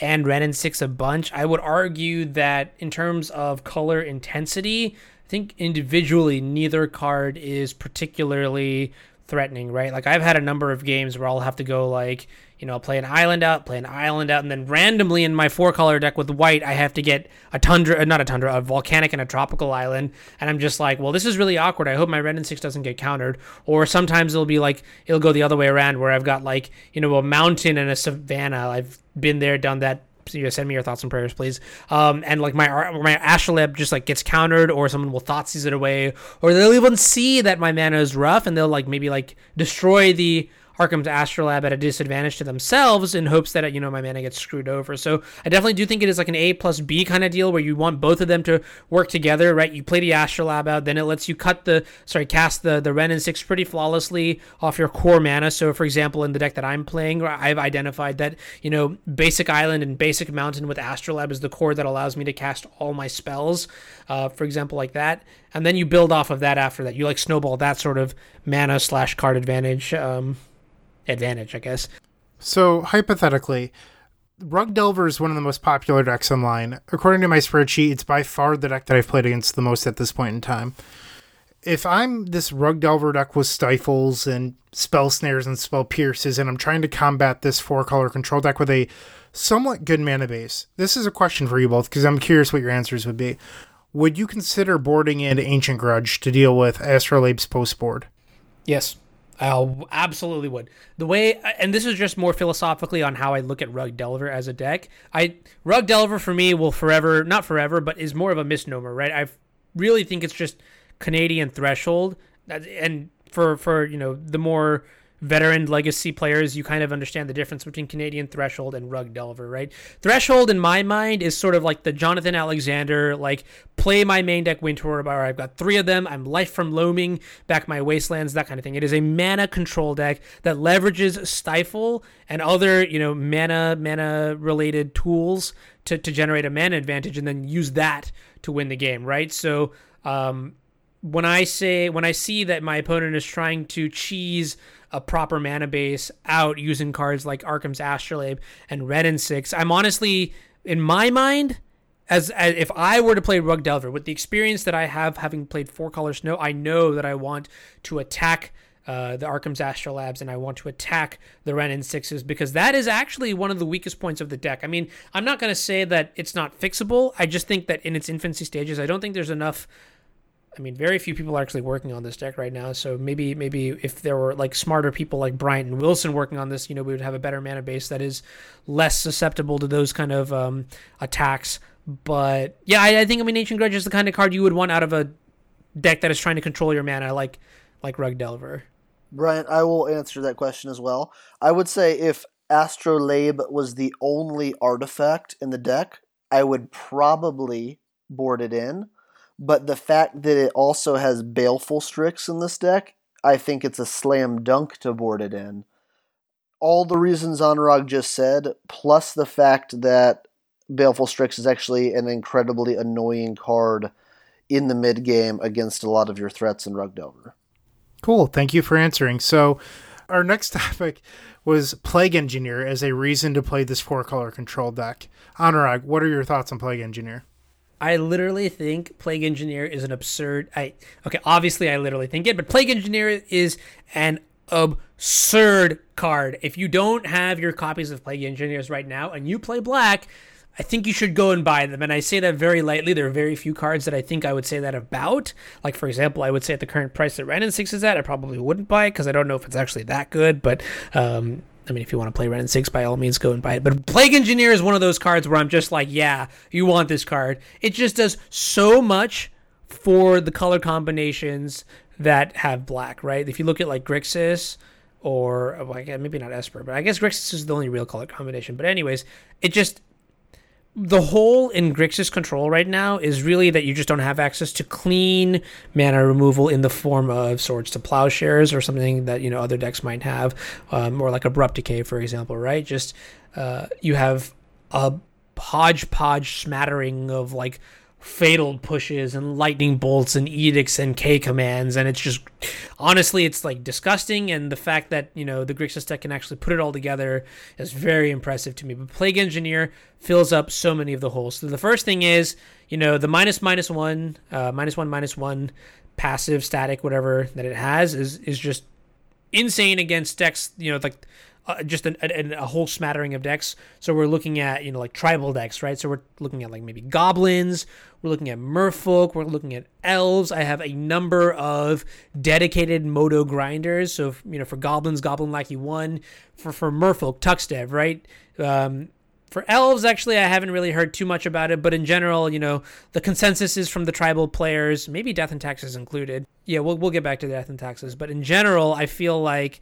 and Wrenn and Six a bunch, I would argue that in terms of color intensity, I think individually neither card is particularly threatening, right? Like I've had a number of games where I'll have to go like you know, play an island out, play an island out, and then randomly in my four color deck with white, I have to get a tundra, uh, not a tundra, a volcanic and a tropical island. And I'm just like, well, this is really awkward. I hope my Wrenn and Six doesn't get countered. Or sometimes it'll be like, it'll go the other way around where I've got like, you know, a mountain and a savanna. I've been there, done that. You send me your thoughts and prayers, please. Um, and like my my astrolabe just like gets countered, or someone will Thoughtseize it away, or they'll even see that my mana is rough, and they'll like maybe like destroy the Arcum's Astrolabe at a disadvantage to themselves in hopes that you know my mana gets screwed over. So I definitely do think it is like an A plus B kind of deal where you want both of them to work together, right? You play the Astrolabe out, then it lets you cut the sorry cast the the Wrenn and Six pretty flawlessly off your core mana. So for example, in the deck that I'm playing, I've identified that you know basic island and basic mountain with Astrolabe is the core that allows me to cast all my spells. Uh, for example, like that, and then you build off of that after that. You like snowball that sort of mana slash card advantage. Um, advantage, I guess. So hypothetically, Rug Delver is one of the most popular decks online. According to my spreadsheet, it's by far the deck that I've played against the most at this point in time. If I'm this Rug Delver deck with Stifles and Spell Snares and Spell Pierces, and I'm trying to combat this four color control deck with a somewhat good mana base, this is a question for you both because I'm curious what your answers would be. Would you consider boarding in Ancient Grudge to deal with Astrolabe's post board? Yes. I absolutely would. The way, and this is just more philosophically on how I look at Rug Delver as a deck. I Rug Delver for me will forever, not forever, but is more of a misnomer, right? I really think it's just Canadian threshold, and for for you know the more veteran legacy players, you kind of understand the difference between Canadian Threshold and Rug Delver, right? Threshold, in my mind, is sort of like the Jonathan Alexander, like play my main deck Winter where I've got three of them. I'm life from loaming back my wastelands, that kind of thing. It is a mana control deck that leverages Stifle and other, you know, mana mana related tools to, to generate a mana advantage and then use that to win the game, right? So um, when I say when I see that my opponent is trying to cheese a proper mana base out using cards like Arcum's Astrolabe and Wrenn and Six. I'm honestly, in my mind, as, as, if I were to play Rug Delver with the experience that I have having played Four Color Snow, I know that I want to attack uh, the Arcum's Astrolabes and I want to attack the Wrenn and Sixes because that is actually one of the weakest points of the deck. I mean, I'm not going to say that it's not fixable. I just think that in its infancy stages, I don't think there's enough I mean, very few people are actually working on this deck right now. So maybe, maybe if there were like smarter people like Bryant and Wilson working on this, you know, we would have a better mana base that is less susceptible to those kind of um, attacks. But yeah, I, I, think I mean Ancient Grudge is the kind of card you would want out of a deck that is trying to control your mana, like like Rug Delver. Bryant, I will answer that question as well. I would say if Astrolabe was the only artifact in the deck, I would probably board it in but the fact that it also has Baleful Strix in this deck, I think it's a slam dunk to board it in. All the reasons Anurag just said, plus the fact that Baleful Strix is actually an incredibly annoying card in the mid game against a lot of your threats in Rug Delver. Cool. Thank you for answering. So, our next topic was Plague Engineer as a reason to play this four color control deck. Anurag, what are your thoughts on Plague Engineer? I literally think Plague Engineer is an absurd. I okay, obviously I literally think it, but Plague Engineer is an absurd card. If you don't have your copies of Plague Engineers right now and you play black, I think you should go and buy them. And I say that very lightly. There are very few cards that I think I would say that about. Like, for example, I would say at the current price that Wrenn and Six is at, I probably wouldn't buy it because I don't know if it's actually that good. But um, I mean, if you want to play Wrenn and Six, by all means, go and buy it. But Plague Engineer is one of those cards where I'm just like, yeah, you want this card. It just does so much for the color combinations that have black, right? If you look at like Grixis or oh, well, maybe not Esper, but I guess Grixis is the only real color combination. But anyways, it just the hole in Grixis control right now is really that you just don't have access to clean mana removal in the form of swords to plowshares or something that you know other decks might have, um, or like abrupt decay, for example. Right? Just uh, you have a hodgepodge smattering of like fatal pushes and lightning bolts and edicts and K commands, and it's just honestly, it's like disgusting. And the fact that you know the Grixis deck can actually put it all together is very impressive to me. But Plague Engineer fills up so many of the holes. So the first thing is, you know, the minus minus one, uh, minus one minus one passive static whatever that it has is is just insane against decks. You know, like uh, just an, a, a, whole smattering of decks. So we're looking at you know like tribal decks, right? So we're looking at like maybe goblins. We're looking at merfolk. We're looking at elves. I have a number of dedicated moto grinders. So you know for goblins, Goblin Lackey one. For for merfolk, Tuxdev, right? Um, for elves, actually, I haven't really heard too much about it, but in general, you know, the consensus is from the tribal players, maybe Death and Taxes included. Yeah, we'll, we'll get back to Death and Taxes, but in general, I feel like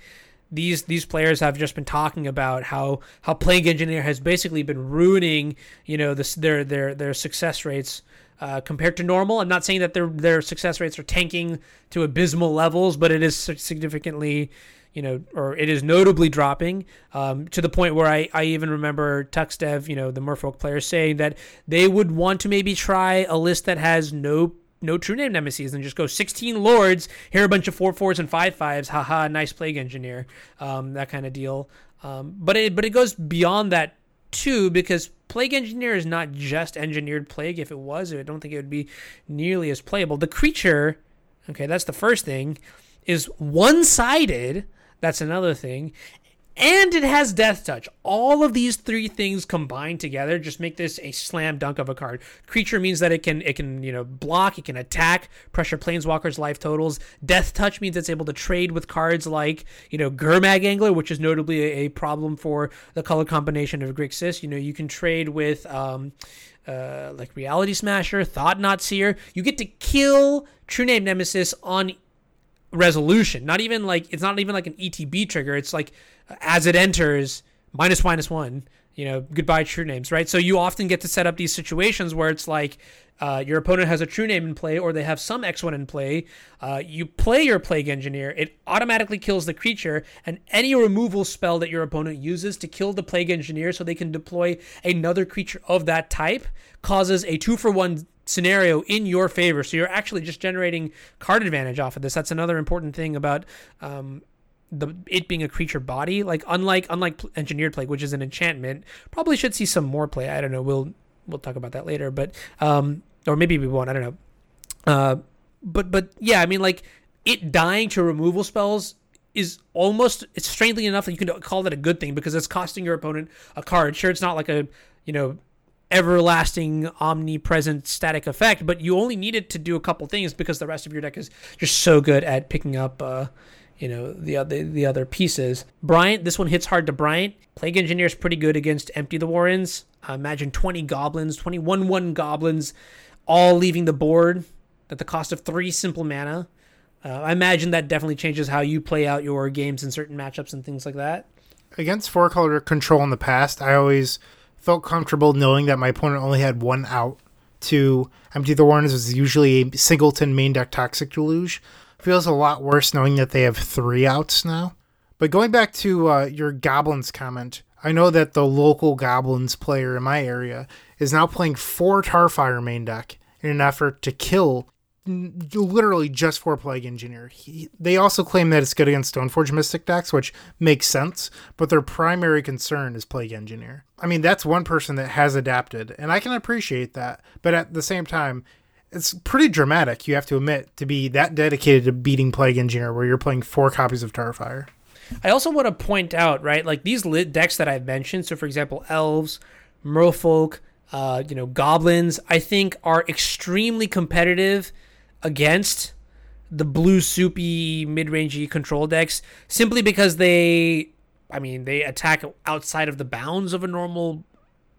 these these players have just been talking about how how Plague Engineer has basically been ruining you know this their their their success rates uh, compared to normal. I'm not saying that their their success rates are tanking to abysmal levels, but it is significantly you know, or it is notably dropping um, to the point where I, I even remember TuxDev, you know, the Merfolk players saying that they would want to maybe try a list that has no no true name nemesis and just go 16 lords here a bunch of four fours and five fives haha nice plague engineer um, that kind of deal. Um, but it but it goes beyond that too because plague engineer is not just engineered plague. If it was i don't think it would be nearly as playable. The creature okay that's the first thing is one-sided that's another thing and it has death touch. All of these three things combined together just make this a slam dunk of a card. Creature means that it can it can you know block, it can attack, pressure planeswalkers' life totals. Death touch means it's able to trade with cards like you know Gurmag Angler, which is notably a, a problem for the color combination of Grixis. You know you can trade with. Um, uh, like Reality Smasher, Thought-Knot Seer, you get to kill True Name Nemesis on resolution. Not even like it's not even like an ETB trigger. It's like as it enters, minus minus one. You know, goodbye true names, right? So you often get to set up these situations where it's like uh, your opponent has a true name in play, or they have some X1 in play. Uh, you play your Plague Engineer, it automatically kills the creature, and any removal spell that your opponent uses to kill the Plague Engineer so they can deploy another creature of that type causes a two for one scenario in your favor. So you're actually just generating card advantage off of this. That's another important thing about um, the it being a creature body. Like unlike unlike engineered plague which is an enchantment probably should see some more play. I don't know. We'll we'll talk about that later. But um or maybe we won't. I don't know. Uh but but yeah i mean like it dying to removal spells is almost it's strangely enough that you can call that a good thing because it's costing your opponent a card. Sure it's not like a you know everlasting omnipresent static effect but you only need it to do a couple things because the rest of your deck is just so good at picking up uh you know the other the other pieces. Bryant, this one hits hard to Bryant. Plague Engineer is pretty good against Empty the Warrens. Uh, imagine 20 goblins, 21 1 goblins, all leaving the board at the cost of three simple mana. Uh, I imagine that definitely changes how you play out your games in certain matchups and things like that. Against four color control in the past, I always felt comfortable knowing that my opponent only had one out to empty the warrens was usually a singleton main deck toxic deluge feels a lot worse knowing that they have three outs now. But going back to uh, your goblins comment, I know that the local goblins player in my area is now playing four Tarfire main deck in an effort to kill literally just for Plague Engineer. He, they also claim that it's good against Stoneforge Mystic decks, which makes sense, but their primary concern is Plague Engineer. I mean, that's one person that has adapted, and I can appreciate that, but at the same time, it's pretty dramatic, you have to admit, to be that dedicated to beating Plague Engineer where you're playing four copies of Tarfire. I also want to point out, right, like these lit decks that I've mentioned, so for example, elves, merfolk, uh, you know, goblins, I think are extremely competitive against the blue soupy mid-rangey control decks simply because they I mean, they attack outside of the bounds of a normal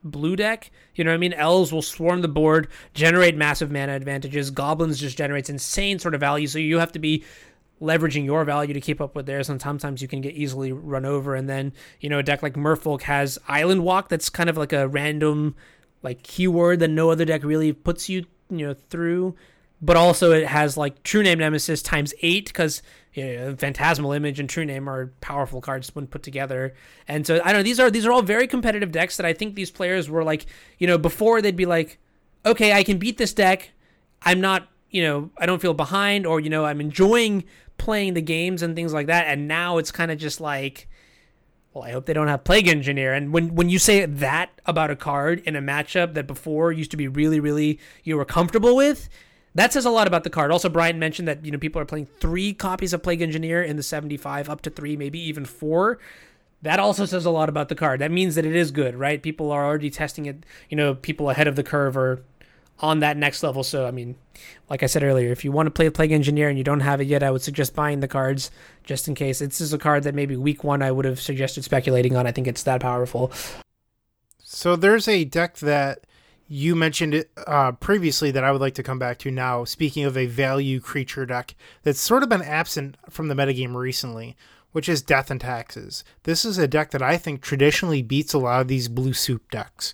blue deck. You know what I mean? Elves will swarm the board, generate massive mana advantages. Goblins just generates insane sort of value. So you have to be leveraging your value to keep up with theirs. And sometimes you can get easily run over. And then, you know, a deck like Merfolk has Island Walk that's kind of like a random like keyword that no other deck really puts you, you know, through. But also it has like True Name Nemesis times eight because you know, Phantasmal Image and True Name are powerful cards when put together. And so I don't know these are these are all very competitive decks that I think these players were like, you know, before they'd be like, okay, I can beat this deck. I'm not, you know, I don't feel behind or you know, I'm enjoying playing the games and things like that. And now it's kind of just like well, I hope they don't have Plague Engineer. And when when you say that about a card in a matchup that before used to be really, really you were comfortable with, that says a lot about the card. Also, Brian mentioned that you know people are playing three copies of Plague Engineer in the 75, up to three, maybe even four. That also says a lot about the card. That means that it is good, right? People are already testing it. You know, people ahead of the curve are on that next level. So, I mean, like I said earlier, if you want to play Plague Engineer and you don't have it yet, I would suggest buying the cards just in case. This is a card that maybe week one I would have suggested speculating on. I think it's that powerful. So there's a deck that you mentioned it uh, previously that I would like to come back to now. Speaking of a value creature deck that's sort of been absent from the metagame recently, which is Death and Taxes. This is a deck that I think traditionally beats a lot of these blue soup decks.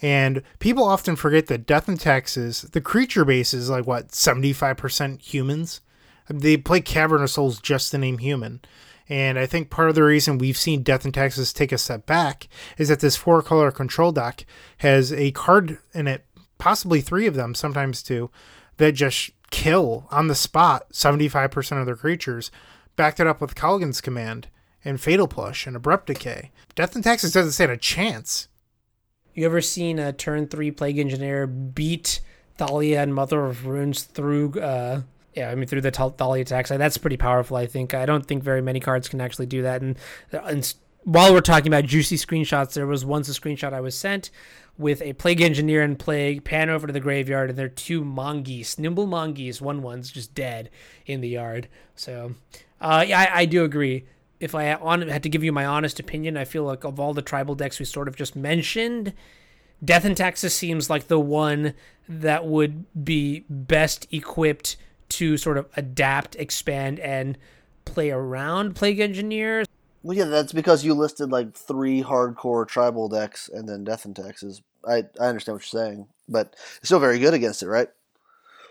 And people often forget that Death and Taxes, the creature base is like what, 75% humans? They play Cavern of Souls just to name human. And I think part of the reason we've seen Death and Taxes take a step back is that this four color control deck has a card in it, possibly three of them, sometimes two, that just kill on the spot 75% of their creatures, backed it up with Kolaghan's Command and Fatal Push and Abrupt Decay. Death and Taxes doesn't stand a chance. You ever seen a turn three Plague Engineer beat Thalia and Mother of Runes through uh, yeah, I mean through the Thalia attacks, that's pretty powerful. I think I don't think very many cards can actually do that. And, and while we're talking about juicy screenshots, there was once a screenshot I was sent with a plague engineer and plague pan over to the graveyard, and there are two mongoose, nimble mongoose, one one's just dead in the yard. So, uh, yeah, I, I do agree. If I had to give you my honest opinion, I feel like of all the tribal decks we sort of just mentioned, Death and Taxes seems like the one that would be best equipped to sort of adapt, expand, and play around Plague Engineer. Well, yeah, that's because you listed like three hardcore tribal decks and then Death and Taxes. I, I understand what you're saying, but it's still very good against it, right?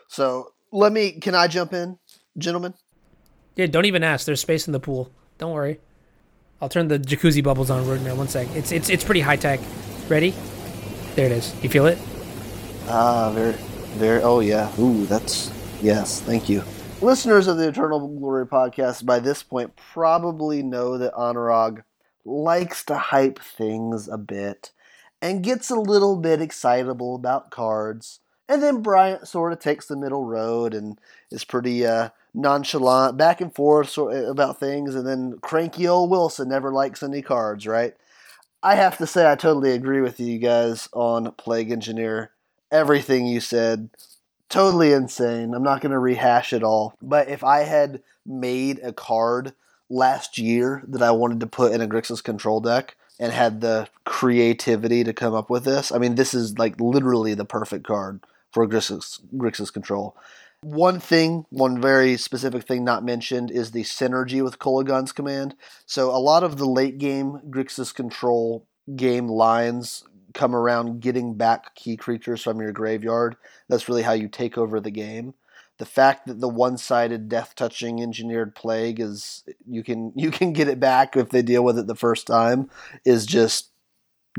So let me. Can I jump in, gentlemen? Yeah, don't even ask. There's space in the pool. Don't worry. I'll turn the jacuzzi bubbles on right now. One sec. It's it's it's pretty high tech. Ready? There it is. You feel it? Ah, very, very. Oh yeah. Ooh, that's Yes, thank you. Listeners of the Eternal Glory podcast by this point probably know that Anurag likes to hype things a bit and gets a little bit excitable about cards. And then Bryant sort of takes the middle road and is pretty uh, nonchalant, back and forth about things. And then cranky old Wilson never likes any cards, right? I have to say, I totally agree with you guys on Plague Engineer. Everything you said totally insane. I'm not going to rehash it all. But if I had made a card last year that I wanted to put in a Grixis control deck and had the creativity to come up with this, I mean, this is like literally the perfect card for Grixis, Grixis control. One thing, one very specific thing not mentioned is the synergy with Kolaghan's command. So a lot of the late game Grixis control game lines come around getting back key creatures from your graveyard. That's really how you take over the game. The fact that the one-sided death-touching engineered plague is you can you can get it back if they deal with it the first time is just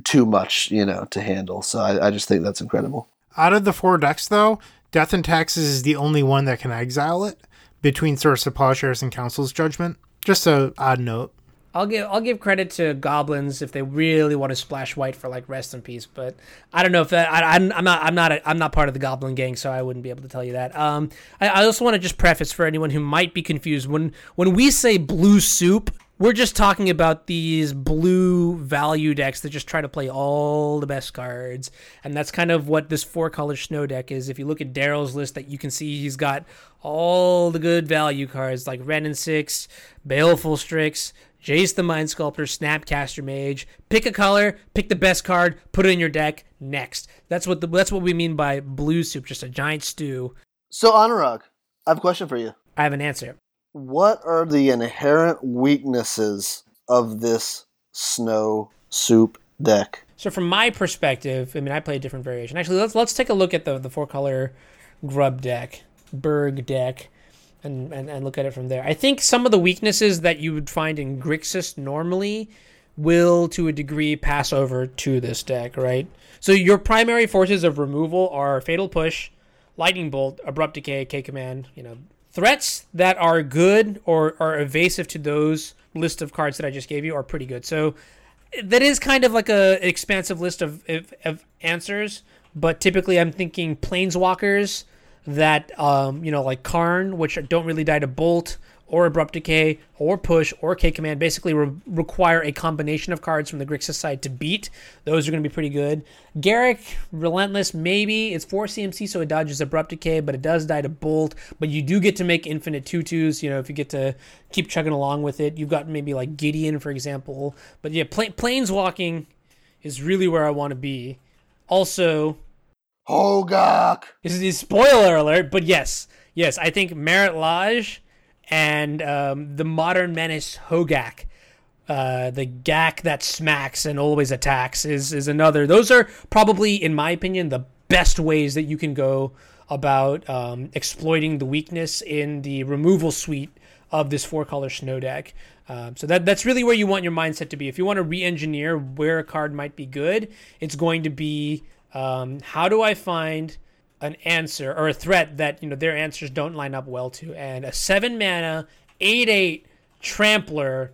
too much, you know, to handle. So I, I just think that's incredible. Out of the four decks, though, Death and Taxes is the only one that can exile it between Swords to Plowshares and Council's Judgment. Just a odd note. I'll give I'll give credit to goblins if they really want to splash white for like rest in peace, but I don't know if that I, am I'm not I'm not a, I'm not part of the goblin gang, so I wouldn't be able to tell you that. Um, I, I also want to just preface for anyone who might be confused when when we say blue soup, we're just talking about these blue value decks that just try to play all the best cards, and that's kind of what this four color snow deck is. If you look at Daryl's list, that you can see he's got all the good value cards like Wrenn and Six, Baleful Strix. Jace the Mind Sculptor, Snapcaster Mage. Pick a color, pick the best card, put it in your deck. Next, that's what the, that's what we mean by blue soup, just a giant stew. So Anurag, I have a question for you. I have an answer. What are the inherent weaknesses of this snow soup deck? So from my perspective, I mean I play a different variation. Actually, let's let's take a look at the the four color grub deck, Berg deck and, and, and look at it from there. I think some of the weaknesses that you would find in Grixis normally will, to a degree, pass over to this deck, right? So your primary forces of removal are Fatal Push, Lightning Bolt, Abrupt Decay, K Command, you know, threats that are good or are evasive to those list of cards that I just gave you are pretty good. So that is kind of like a an expansive list of, of, of answers, but typically I'm thinking Planeswalkers, that um, you know like Karn, which don't really die to Bolt or Abrupt Decay or Push or K Command, basically re- require a combination of cards from the Grixis side to beat. Those are going to be pretty good. Garruk, Relentless, maybe it's four CMC, so it dodges Abrupt Decay, but it does die to Bolt. But you do get to make infinite tutus. You know, if you get to keep chugging along with it, you've got maybe like Gideon, for example. But yeah, pl- Planeswalking is really where I want to be. Also, Hogaak. This is a spoiler alert, but yes, yes, I think Marit Lage and um, the modern menace Hogaak. Uh, the Gak that smacks and always attacks is is another. Those are probably, in my opinion, the best ways that you can go about um, exploiting the weakness in the removal suite of this four color snow deck. Um, so that that's really where you want your mindset to be. If you want to re-engineer where a card might be good, it's going to be um, how do I find an answer or a threat that you know their answers don't line up well to, and a seven mana eight eight trampler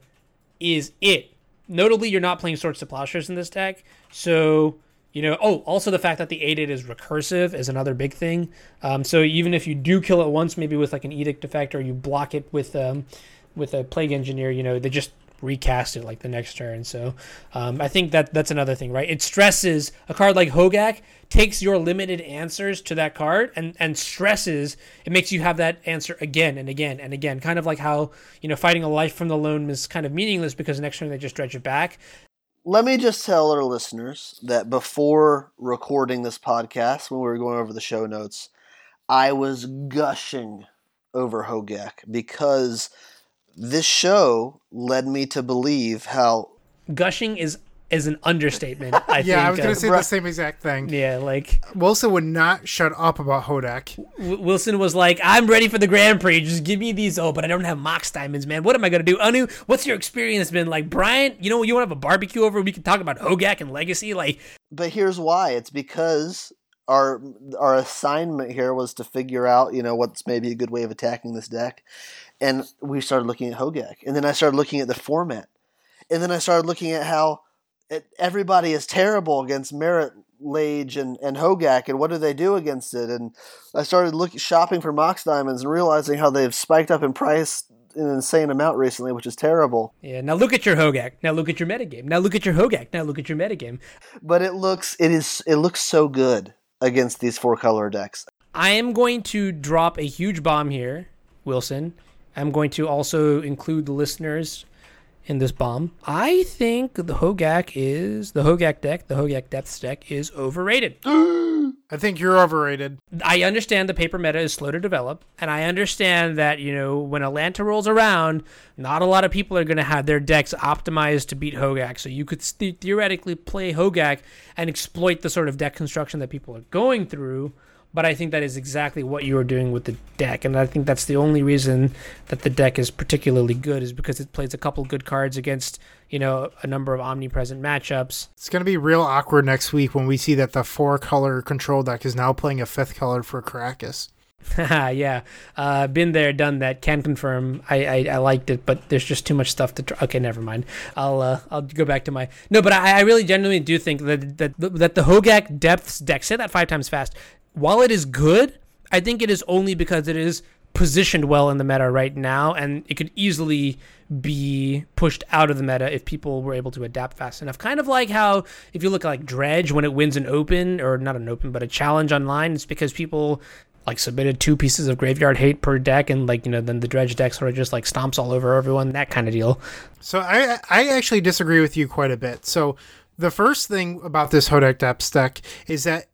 is it. Notably, you're not playing Swords to Plowshares in this deck, so you know. Oh, also the fact that the eight eight is recursive is another big thing. Um, so even if you do kill it once, maybe with like an Edict effect, or you block it with um, with a Plague Engineer, you know, they just recast it like the next turn. So um, I think that that's another thing, right? It stresses a card like Hogaak takes your limited answers to that card and and stresses it makes you have that answer again and again and again kind of like how you know fighting a life from the loam is kind of meaningless because next turn they just dredge it back Let me just tell our listeners that before recording this podcast, when we were going over the show notes, I was gushing over Hogaak because this show led me to believe how gushing is is an understatement i Yeah, think I was going uh, to say the same exact thing. yeah like Wilson would not shut up about Hogaak. W- Wilson was like, "I'm ready for the Grand Prix. Just give me these." Oh, but I don't have Mox diamonds, man. What am I gonna do? Anu, what's your experience been like? Brian, you know, you want to have a barbecue over? We can talk about Hogaak and Legacy. Like, but here's why it's because our our assignment here was to figure out you know what's maybe a good way of attacking this deck and we started looking at hogaak and then i started looking at the format and then i started looking at how it, everybody is terrible against marit lage and, and hogaak and what do they do against it and i started looking shopping for mox diamonds and realizing how they've spiked up in price an insane amount recently which is terrible yeah. Now look at your Hogaak. Now look at your metagame. Now look at your Hogaak. Now look at your metagame. but it looks it is it looks so good against these four color decks I am going to drop a huge bomb here, Wilson. I'm going to also include the listeners in this bomb. I think the Hogaak is the Hogaak deck, the Hogaak Depths deck is overrated. I think you're overrated. I understand the paper meta is slow to develop, and I understand that you know when Atlanta rolls around, not a lot of people are going to have their decks optimized to beat Hogaak. So you could th- theoretically play Hogaak and exploit the sort of deck construction that people are going through. But I think that is exactly what you are doing with the deck, and I think that's the only reason that the deck is particularly good is because it plays a couple good cards against you know a number of omnipresent matchups. It's going to be real awkward next week when we see that the four color control deck is now playing a fifth color for Karakas. yeah, uh, been there, done that. Can confirm. I, I, I liked it, but there's just too much stuff to. Tr- okay, never mind. I'll uh, I'll go back to my no, but I, I really genuinely do think that that that the Hogaak Depths deck. Say that five times fast. While it is good, I think it is only because it is positioned well in the meta right now, and it could easily be pushed out of the meta if people were able to adapt fast enough. Kind of like how if you look at like Dredge when it wins an open or not an open but a challenge online, it's because people like submitted two pieces of graveyard hate per deck and like you know then the dredge deck sort of just like stomps all over everyone that kind of deal So I I actually disagree with you quite a bit. So the first thing about this Hodak Depths deck is that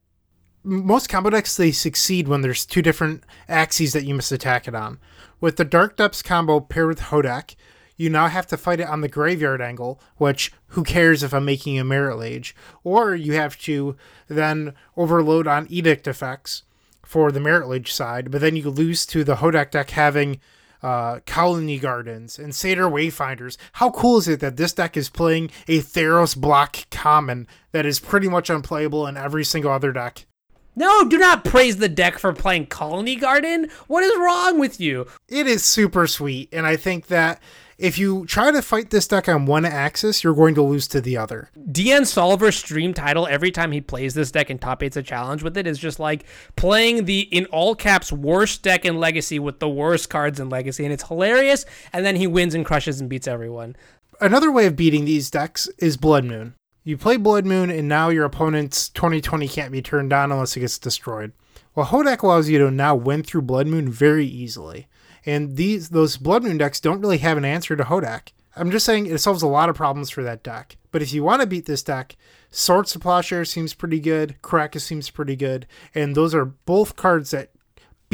most combo decks they succeed when there's two different axes that you must attack it on. With the Dark Depths combo paired with Hogaak, you now have to fight it on the graveyard angle, which who cares if I'm making a marit lage, or you have to then overload on edict effects for the marit lage side, but then you lose to the Hogaak deck having uh, Colony Gardens and Satyr Wayfinders. How cool is it that this deck is playing a Theros block common that is pretty much unplayable in every single other deck? No do not praise the deck for playing colony garden what is wrong with you It is super sweet, and I think that if you try to fight this deck on one axis, you're going to lose to the other. dn solver's stream title every time he plays this deck and top eights a challenge with it is just like playing the in all caps worst deck in legacy with the worst cards in legacy and it's hilarious and then he wins and crushes and beats everyone Another way of beating these decks is Blood Moon. You play Blood Moon, and now your opponent's 2020 can't be turned on unless it gets destroyed. Well, Hogaak allows you to now win through Blood Moon very easily. And these those Blood Moon decks don't really have an answer to Hogaak. I'm just saying it solves a lot of problems for that deck. But if you want to beat this deck, Swords to Plowshare seems pretty good, Karakas seems pretty good, and those are both cards that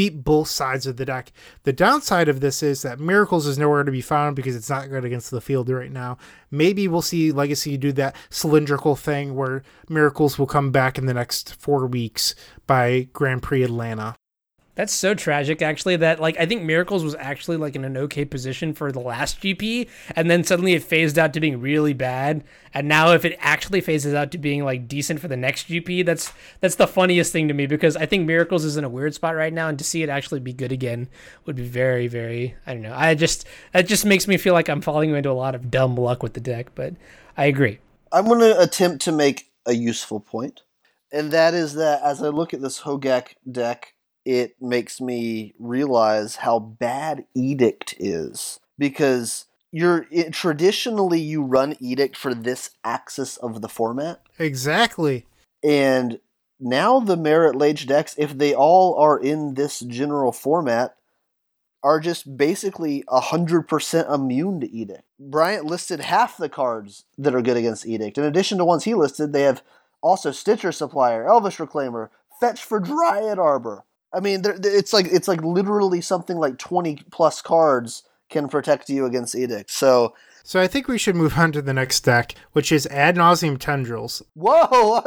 beat both sides of the deck. The downside of this is that Miracles is nowhere to be found because it's not good against the field right now. Maybe we'll see Legacy do that cylindrical thing where Miracles will come back in the next four weeks by Grand Prix Atlanta. That's so tragic, actually. That like I think Miracles was actually like in an okay position for the last GP, and then suddenly it phased out to being really bad. And now, if it actually phases out to being like decent for the next GP, that's that's the funniest thing to me because I think Miracles is in a weird spot right now, and to see it actually be good again would be very, very. I don't know. I just that just makes me feel like I'm falling into a lot of dumb luck with the deck, but I agree. I'm going to attempt to make a useful point, and that is that as I look at this Hogaak deck it makes me realize how bad Edict is because you're it, traditionally you run Edict for this axis of the format. Exactly. And now the Marit Lage decks, if they all are in this general format, are just basically 100% immune to Edict. Bryant listed half the cards that are good against Edict. In addition to ones he listed, they have also Stitcher Supplier, Elvish Reclaimer, Fetch for Dryad Arbor, I mean, it's like it's like literally something like twenty plus cards can protect you against Edict. So, so I think we should move on to the next deck, which is Ad Nauseam Tendrils. Whoa!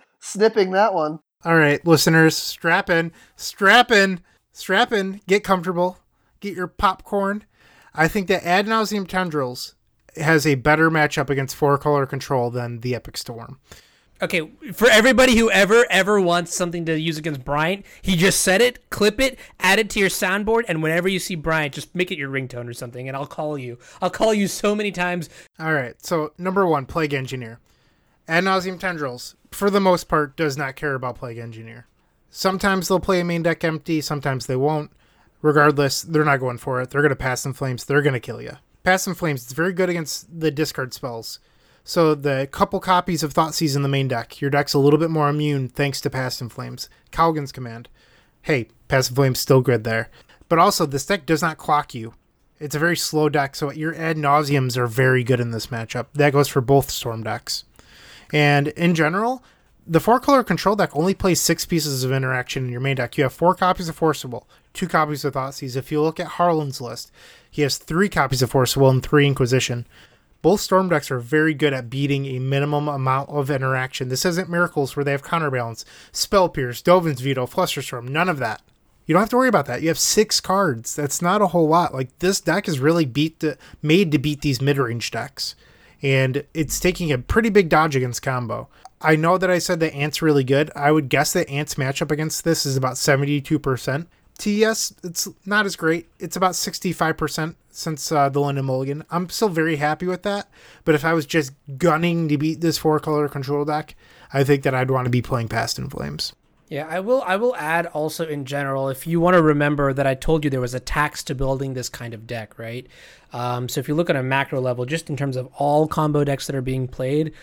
Snipping that one. All right, listeners, strap in, strap in, strap in, get comfortable, get your popcorn. I think that Ad Nauseam Tendrils has a better matchup against four color control than the Epic Storm. Okay, for everybody who ever ever wants something to use against Bryant, he just said it, clip it, add it to your soundboard, and whenever you see Bryant, just make it your ringtone or something, and I'll call you. I'll call you so many times. All right. So number one, Plague Engineer. Ad nauseam tendrils, for the most part, does not care about Plague Engineer. Sometimes they'll play a main deck empty, sometimes they won't. Regardless, they're not going for it. They're going to Past in Flames. They're going to kill you. Past in Flames, it's very good against the discard spells. So the couple copies of Thought Thoughtseize in the main deck, your deck's a little bit more immune thanks to Past in Flames. Kolaghan's Command. Hey, Past in Flames still good there. But also, this deck does not clock you. It's a very slow deck, so your ad nauseams are very good in this matchup. That goes for both Storm decks. And in general, the four color control deck only plays six pieces of interaction in your main deck. You have four copies of Force of Will, two copies of Thoughtseize. If you look at Harlan's list, he has three copies of Force of Will and three Inquisition. Both Storm decks are very good at beating a minimum amount of interaction. This isn't Miracles where they have Counterbalance, Spell Pierce, Dovin's Veto, Flusterstorm, none of that. You don't have to worry about that. You have six cards. That's not a whole lot. Like this deck is really beat to, made to beat these mid-range decks. And it's taking a pretty big dodge against combo. I know that I said that Ant's really good. I would guess that Ant's matchup against this is about 72%. TES, it's not as great. It's about 65% since uh, the London Mulligan. I'm still very happy with that. But if I was just gunning to beat this four color control deck, I think that I'd want to be playing Past in Flames. Yeah, I will. I will add also in general, if you want to remember that I told you there was a tax to building this kind of deck, right? Um, so if you look at a macro level, just in terms of all combo decks that are being played,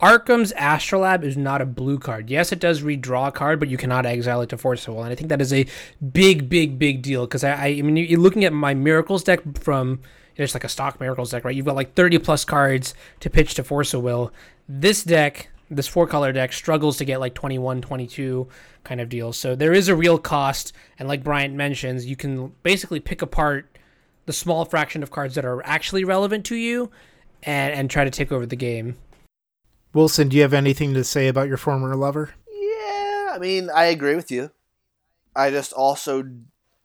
Arcum's Astrolabe is not a blue card. Yes, it does redraw a card, but you cannot exile it to Force of Will. And I think that is a big, big, big deal because I, I, mean, you're looking at my Miracles deck from it's like a stock Miracles deck, right? You've got like 30 plus cards to pitch to Force of Will. This deck, this four color deck, struggles to get like 21, 22 kind of deals. So there is a real cost. And like Bryant mentions, you can basically pick apart the small fraction of cards that are actually relevant to you and, and try to take over the game. Wilson, do you have anything to say about your former lover? Yeah, I mean, I agree with you. I just also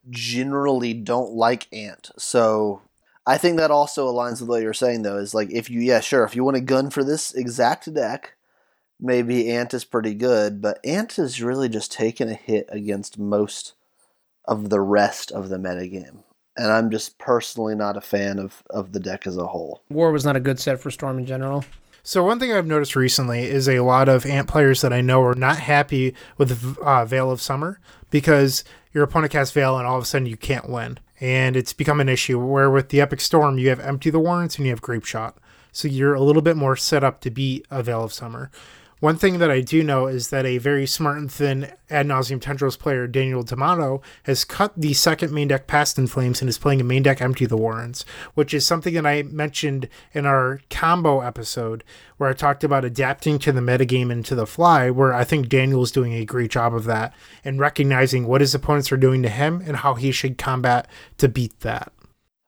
generally don't like Ant. So I think that also aligns with what you're saying, though, is like if you, yeah, sure, if you want a gun for this exact deck, maybe Ant is pretty good, but Ant is really just taking a hit against most of the rest of the metagame. And I'm just personally not a fan of, of the deck as a whole. War was not a good set for Storm in general. So one thing I've noticed recently is a lot of Ant players that I know are not happy with uh, Veil of Summer because your opponent casts Veil and all of a sudden you can't win, and it's become an issue. Where with the Epic Storm you have Empty the Warrens and you have Grapeshot, so you're a little bit more set up to beat a Veil of Summer. One thing that I do know is that a very smart and thin ad nauseam tendrils player, Daniel D'Amato, has cut the second main deck past in flames and is playing a main deck empty the Warrens, which is something that I mentioned in our combo episode where I talked about adapting to the metagame and to the fly, where I think Daniel is doing a great job of that and recognizing what his opponents are doing to him and how he should combat to beat that.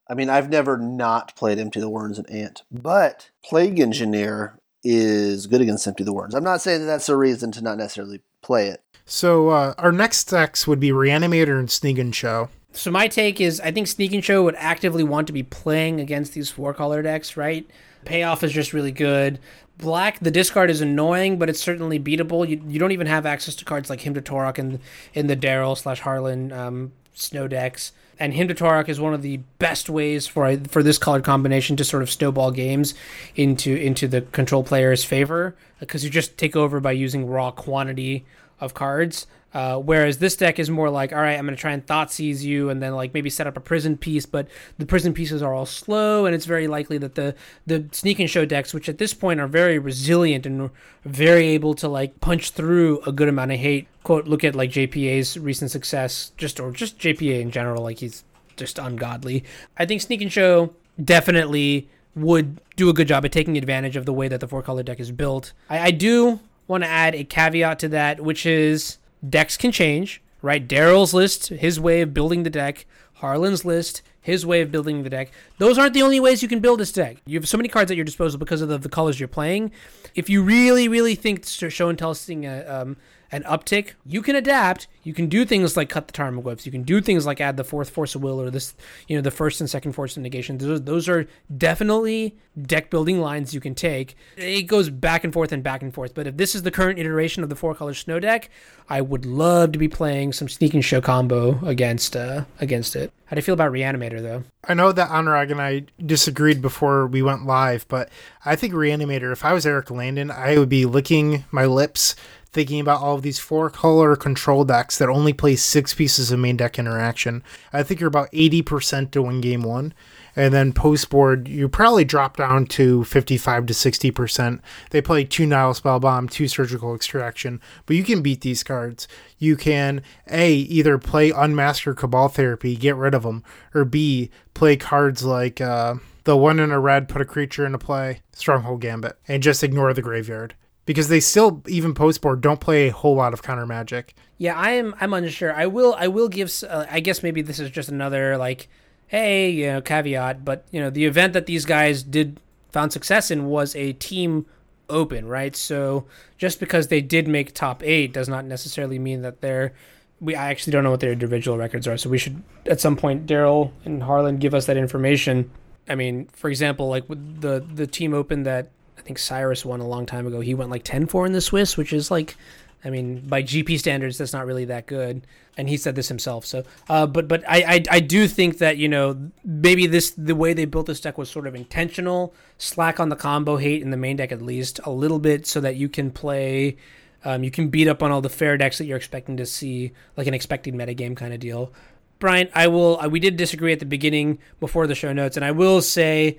I mean, I've never not played Empty the Warrens and Ant, but Plague Engineer is good against Empty the Warrens. I'm not saying that that's a reason to not necessarily play it. So uh, our next decks would be Reanimator and Sneak and Show. So my take is I think Sneak and Show would actively want to be playing against these four color decks, right? Payoff is just really good. Black, the discard is annoying, but it's certainly beatable. You, you don't even have access to cards like Hymn to Tourach and in the Daryl slash Harlan um, snow decks. And Hymn to is one of the best ways for for this colored combination to sort of snowball games into into the control player's favor because you just take over by using raw quantity of cards. Uh, whereas this deck is more like, all right, I'm going to try and Thoughtseize you, and then like maybe set up a prison piece, but the prison pieces are all slow, and it's very likely that the the sneak and show decks, which at this point are very resilient and very able to like punch through a good amount of hate. Quote, look at like JPA's recent success, just or just JPA in general, like he's just ungodly. I think sneak and show definitely would do a good job at taking advantage of the way that the four color deck is built. I, I do want to add a caveat to that, which is decks can change, right? Daryl's list, his way of building the deck, Harlan's list, his way of building the deck. Those aren't the only ways you can build this deck. You have so many cards at your disposal because of the, the colors you're playing. If you really, really think show and tell a, um, an uptick, you can adapt. You can do things like cut the Tarmogoyfs. You can do things like add the fourth force of will or this, you know, the first and second force of negation. Those, those are definitely deck building lines you can take. It goes back and forth and back and forth. But if this is the current iteration of the four color snow deck, I would love to be playing some sneak and show combo against uh, against it. How do you feel about Reanimator though? I know that Anurag and I disagreed before we went live, but I think Reanimator, if I was Eric Landon, I would be licking my lips thinking about all of these four color control decks that only play six pieces of main deck interaction. I think you're about 80% to win game one. And then post board, you probably drop down to 55 to 60%. They play two Nihil Spellbomb, two Surgical Extraction, but you can beat these cards. You can, A, either play Unmaster Cabal Therapy, get rid of them, or B, play cards like uh, the one in a red, put a creature into play, Stronghold Gambit, and just ignore the graveyard because they still even post board don't play a whole lot of counter magic. Yeah, I am. I'm unsure. I will. I will give. Uh, I guess maybe this is just another like, hey, you know, caveat. But you know, the event that these guys did found success in was a team open, right? So just because they did make top eight does not necessarily mean that they're. We I actually don't know what their individual records are, so we should at some point Daryl and Harlan give us that information. I mean, for example, like with the the team open that think Cyrus won a long time ago. He went like 10-4 in the Swiss, which is like, I mean, by GP standards, that's not really that good. And he said this himself. So, uh, but but I, I I do think that you know maybe this the way they built this deck was sort of intentional, slack on the combo hate in the main deck at least a little bit, so that you can play. Um, you can beat up on all the fair decks that you're expecting to see, like an expected metagame kind of deal. Brian, I will. We did disagree at the beginning before the show notes, and I will say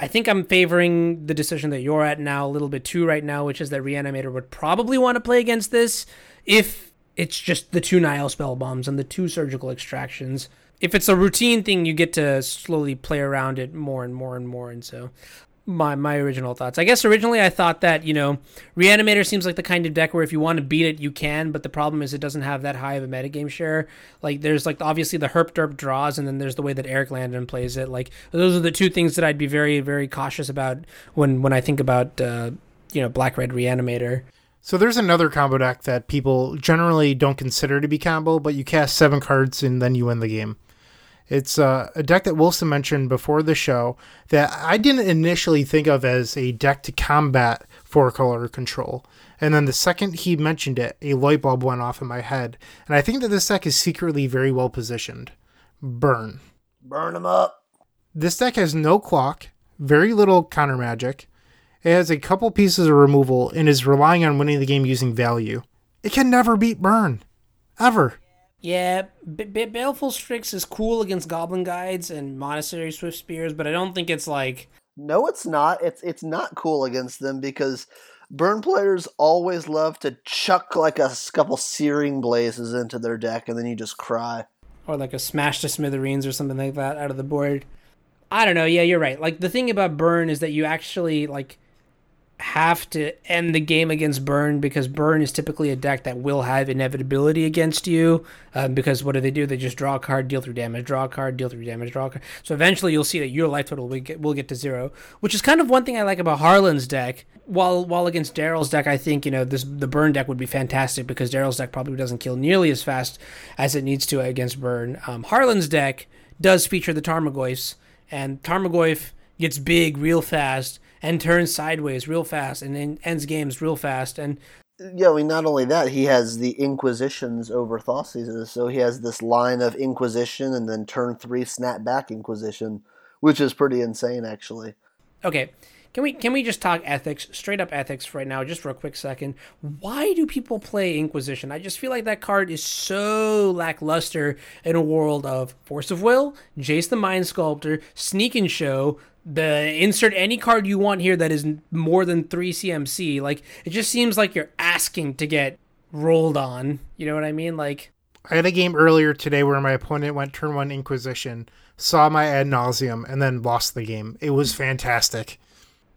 I think I'm favoring the decision that you're at now a little bit too right now, which is that Reanimator would probably want to play against this if it's just the two Nihil Spellbombs and the two surgical extractions. If it's a routine thing, you get to slowly play around it more and more and more. And so my my original thoughts. I guess originally I thought that you know Reanimator seems like the kind of deck where if you want to beat it you can, but the problem is it doesn't have that high of a metagame share. Like there's like obviously the herp derp draws, and then there's the way that Eric Landon plays it. Like those are the two things that I'd be very very cautious about when when I think about uh, you know black red Reanimator. So there's another combo deck that people generally don't consider to be combo, but you cast seven cards and then you win the game. It's uh, a deck that Wilson mentioned before the show that I didn't initially think of as a deck to combat four color control. And then the second he mentioned it, a light bulb went off in my head. And I think that this deck is secretly very well positioned. Burn. Burn them up. This deck has no clock, very little counter magic. It has a couple pieces of removal and is relying on winning the game using value. It can never beat Burn. Ever. Yeah, B- B- Baleful Strix is cool against Goblin Guides and Monastery Swiftspears, but I don't think it's like. No, it's not. It's it's not cool against them because Burn players always love to chuck like a couple searing blazes into their deck, and then you just cry. Or like a smash to smithereens or something like that out of the board. I don't know. Yeah, you're right. Like the thing about burn is that you actually like have to end the game against burn because burn is typically a deck that will have inevitability against you um, because what do they do? They just draw a card deal through damage draw a card deal through damage draw a card. So eventually you'll see that your life total will get, will get to zero which is kind of one thing i like about harlan's deck. While while against daryl's deck i think you know this the burn deck would be fantastic because daryl's deck probably doesn't kill nearly as fast as it needs to against burn. Um, harlan's deck does feature the tarmogoyfs and tarmogoyf gets big real fast and turns sideways real fast and then ends games real fast. And yeah, I mean, not only that, he has the Inquisitions over Thoughtseize, so he has this line of Inquisition and then turn three snap back Inquisition, which is pretty insane, actually. Okay, can we can we just talk ethics, straight up ethics right now, just for a quick second? Why do people play Inquisition? I just feel like that card is so lackluster in a world of Force of Will, Jace the Mind Sculptor, Sneak and Show, the insert any card you want here that is more than three CMC. Like it just seems like you're asking to get rolled on. You know what I mean? Like I had a game earlier today where my opponent went turn one Inquisition, saw my ad nauseam, and then lost the game. It was fantastic.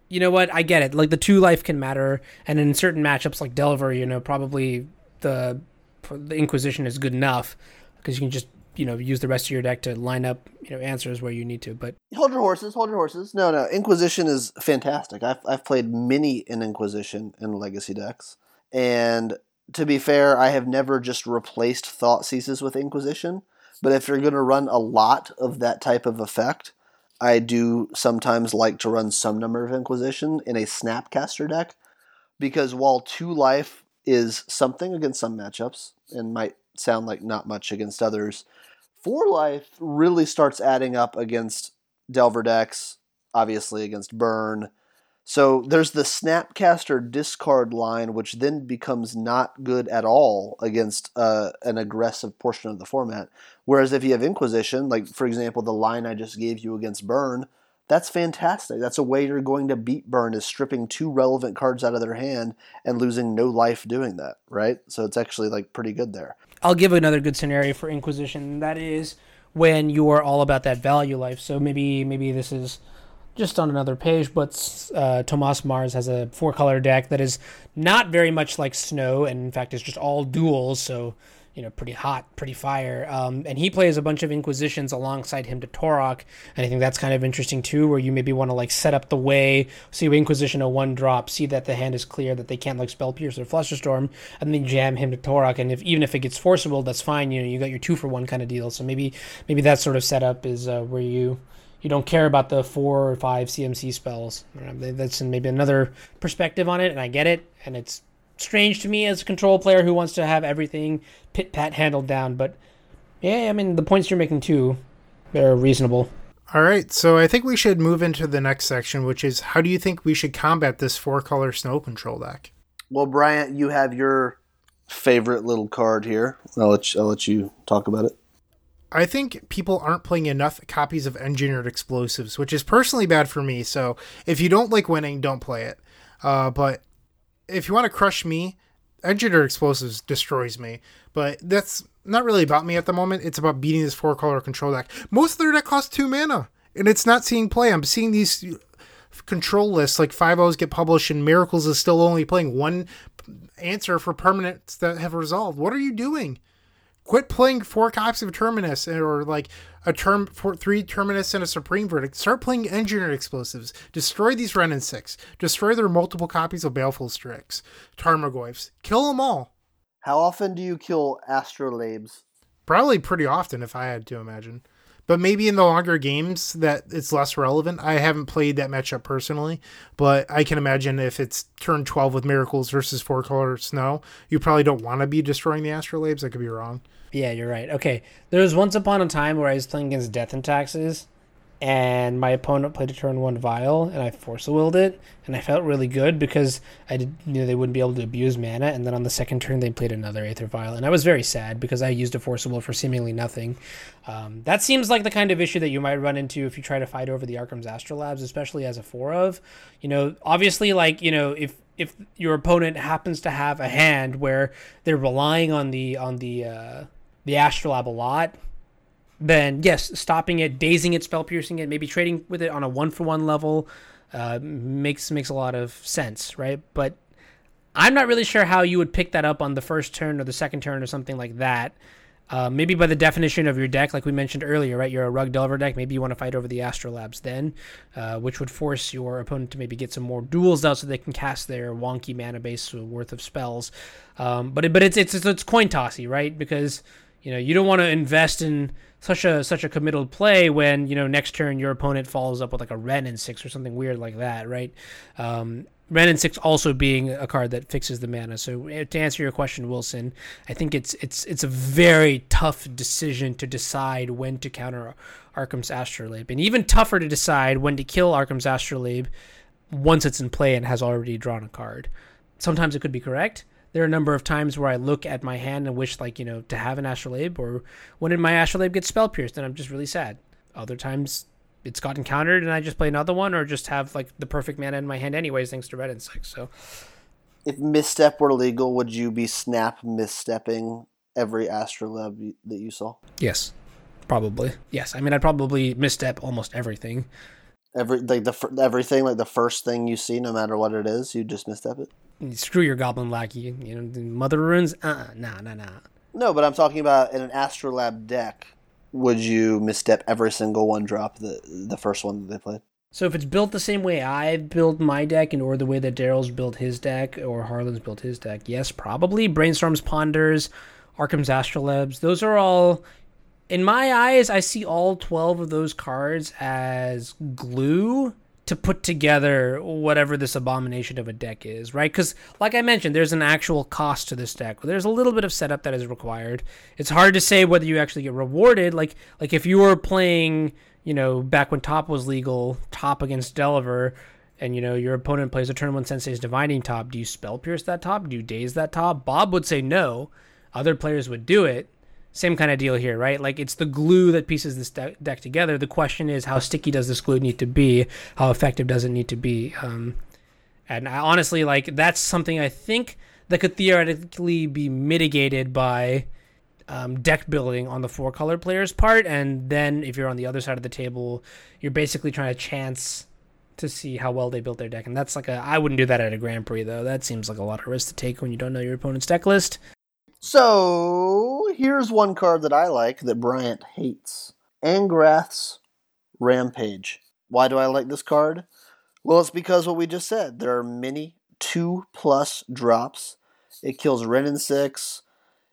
You know what? I get it. Like the two life can matter, and in certain matchups like Delver, you know, probably the the Inquisition is good enough because you can just you know use the rest of your deck to line up you know answers where you need to. But hold your horses, hold your horses. No, no, Inquisition is fantastic. I've I've played many in Inquisition in Legacy decks, and to be fair, I have never just replaced Thoughtseizes with Inquisition. But if you're going to run a lot of that type of effect, I do sometimes like to run some number of Inquisition in a Snapcaster deck because while two life is something against some matchups and might sound like not much against others, Four life really starts adding up against Delver decks, obviously against Burn. So there's the Snapcaster discard line, which then becomes not good at all against uh, an aggressive portion of the format. Whereas if you have Inquisition, like for example, the line I just gave you against Burn, that's fantastic. That's a way you're going to beat Burn is stripping two relevant cards out of their hand and losing no life doing that, right? So it's actually like pretty good there. I'll give another good scenario for Inquisition. That is when you are all about that value life. So maybe maybe this is just on another page, but uh, Tomas Mars has a four color deck that is not very much like Snow, and in fact, it's just all duals. So you know, pretty hot, pretty fire. Um, and he plays a bunch of Inquisitions alongside Hymn to Tourach. And I think that's kind of interesting too, where you maybe want to like set up the way, see Inquisition a one drop, see that the hand is clear, that they can't like Spell Pierce or Flusterstorm, and then jam Hymn to Tourach. And if even if it gets forcible, that's fine. You know, you got your two for one kind of deal. So maybe maybe that sort of setup is uh, where you you don't care about the four or five CMC spells. That's maybe another perspective on it, and I get it, and it's strange to me as a control player who wants to have everything pit pat handled down. But yeah, I mean the points you're making too, they're reasonable. All right, so I think we should move into the next section, which is how do you think we should combat this four color snow control deck? Well, Bryant, you have your favorite little card here. I'll let you, I'll let you talk about it. I think people aren't playing enough copies of Engineered Explosives, which is personally bad for me. So if you don't like winning, don't play it. Uh, but if you want to crush me, Engineered Explosives destroys me. But that's not really about me at the moment. It's about beating this four color control deck. Most of their deck costs two mana, and it's not seeing play. I'm seeing these control lists like five O's get published, and Miracles is still only playing one answer for permanents that have resolved. What are you doing? Quit playing four copies of Terminus or like a term for three Terminus and a Supreme Verdict. Start playing Engineered Explosives. Destroy these Wrenn and Six. Destroy their multiple copies of Baleful Strix, Tarmogoyfs. Kill them all. How often do you kill Astrolabes? Probably pretty often, if I had to imagine. But maybe in the longer games that it's less relevant. I haven't played that matchup personally, but I can imagine if it's turn 12 with Miracles versus Four Color Snow, you probably don't want to be destroying the Astrolabes. I could be wrong. Yeah, you're right. Okay, there was once upon a time where I was playing against Death and Taxes, and my opponent played a turn one Vial, and I force willed it, and I felt really good because I did, knew they wouldn't be able to abuse mana, and then on the second turn they played another Aether Vial, and I was very sad because I used a force will for seemingly nothing. Um, that seems like the kind of issue that you might run into if you try to fight over the Arcum's Astrolabes, especially as a four of. You know, obviously, like you know, if if your opponent happens to have a hand where they're relying on the on the uh, the astrolabe a lot, then yes, stopping it, dazing it, spell piercing it, maybe trading with it on a one for one level uh, makes makes a lot of sense, right? But I'm not really sure how you would pick that up on the first turn or the second turn or something like that. Uh, maybe by the definition of your deck, like we mentioned earlier, right? You're a Rug Delver deck. Maybe you want to fight over the Astrolabes then, uh, which would force your opponent to maybe get some more duals out so they can cast their wonky mana base worth of spells. Um, but it, but it's, it's it's coin tossy, right? Because you know you don't want to invest in such a such a committal play when you know next turn your opponent follows up with like a Wrenn and six or something weird like that, right? Um, Wrenn and Six also being a card that fixes the mana. So eh, to answer your question, Wilson, I think it's it's it's a very tough decision to decide when to counter Arcum's Astrolabe, and even tougher to decide when to kill Arcum's Astrolabe once it's in play and has already drawn a card. Sometimes it could be correct. There are a number of times where I look at my hand and wish, like you know, to have an Astrolabe, or when did my Astrolabe get spell pierced, and I'm just really sad. Other times it's gotten countered and I just play another one, or just have like the perfect mana in my hand anyways, thanks to and Six. So, if misstep were legal, would you be snap misstepping every astrolabe that you saw? Yes, probably. Yes, I mean I'd probably misstep almost everything. Every like the everything like the first thing you see, no matter what it is, you just misstep it. Screw your goblin lackey. You know, mother runes. Uh, nah, nah, nah. No, but I'm talking about in an astrolabe deck would you misstep every single one drop the the first one that they played? So if it's built the same way I've built my deck, and or the way that Daryl's built his deck, or Harlan's built his deck, yes, probably. Brainstorms, Ponders, Arcum's Astrolabes, those are all. In my eyes, I see all twelve of those cards as glue to put together whatever this abomination of a deck is, right? Because, like I mentioned, there's an actual cost to this deck. There's a little bit of setup that is required. It's hard to say whether you actually get rewarded. Like, like if you were playing, you know, back when top was legal, top against Delver, and you know your opponent plays a turn one Sensei's Divining Top, do you spell pierce that top? Do you daze that top? Bob would say no. Other players would do it same kind of deal here, right? Like it's the glue that pieces this de- deck together. The question is, how sticky does this glue need to be? How effective does it need to be? Um, and I, honestly, like that's something I think that could theoretically be mitigated by um, deck building on the four color player's part. And then if you're on the other side of the table, you're basically trying to chance to see how well they built their deck. And that's like a I wouldn't do that at a Grand Prix though. That seems like a lot of risk to take when you don't know your opponent's deck list. So here's one card that I like that Bryant hates Angrath's Rampage. Why do I like this card? Well, it's because what we just said. There are many two plus drops. It kills and Six.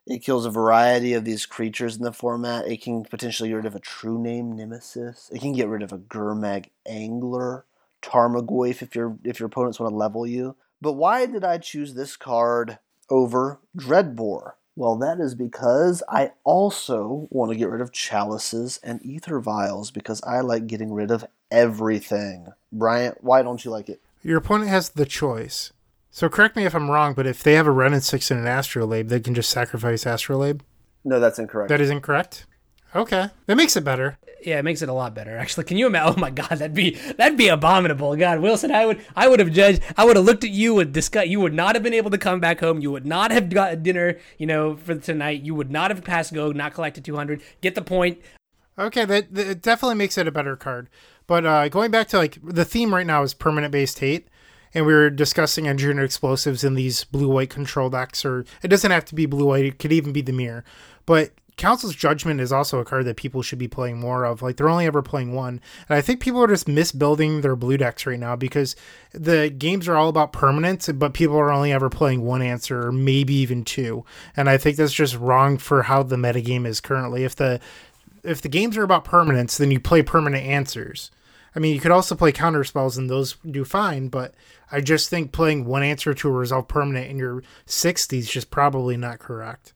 It kills a variety of these creatures in the format. It can potentially get rid of a true name Nemesis. It can get rid of a Gurmag Angler, Tarmogoyf if your if your opponents want to level you. But why did I choose this card over Dreadbore? Well, that is because I also want to get rid of chalices and Aether Vials because I like getting rid of everything. Bryant, why don't you like it? Your opponent has the choice. So correct me if I'm wrong, but if they have a Wrenn and Six and an Astrolabe, they can just sacrifice Astrolabe? No, that's incorrect. That is incorrect? Okay. That makes it better yeah, it makes it a lot better. Actually, can you imagine? Oh my God, that'd be that'd be abominable. God, Wilson, I would I would have judged. I would have looked at you with disgust. You would not have been able to come back home. You would not have got dinner. You know, for tonight. You would not have passed go. Not collected two hundred. Get the point. Okay, that, that definitely makes it a better card. But uh, going back to like the theme right now is permanent based hate and we were discussing engineered explosives in these blue white control decks, or it doesn't have to be blue white, it could even be the mirror. But Council's Judgment is also a card that people should be playing more of. Like they're only ever playing one, and I think people are just misbuilding their blue decks right now because the games are all about permanence, but people are only ever playing one answer or maybe even two. And I think that's just wrong for how the metagame is currently. If the if the games are about permanence, then you play permanent answers. I mean, you could also play counter spells and those do fine, but I just think playing one answer to a resolve permanent in your 60s is just probably not correct.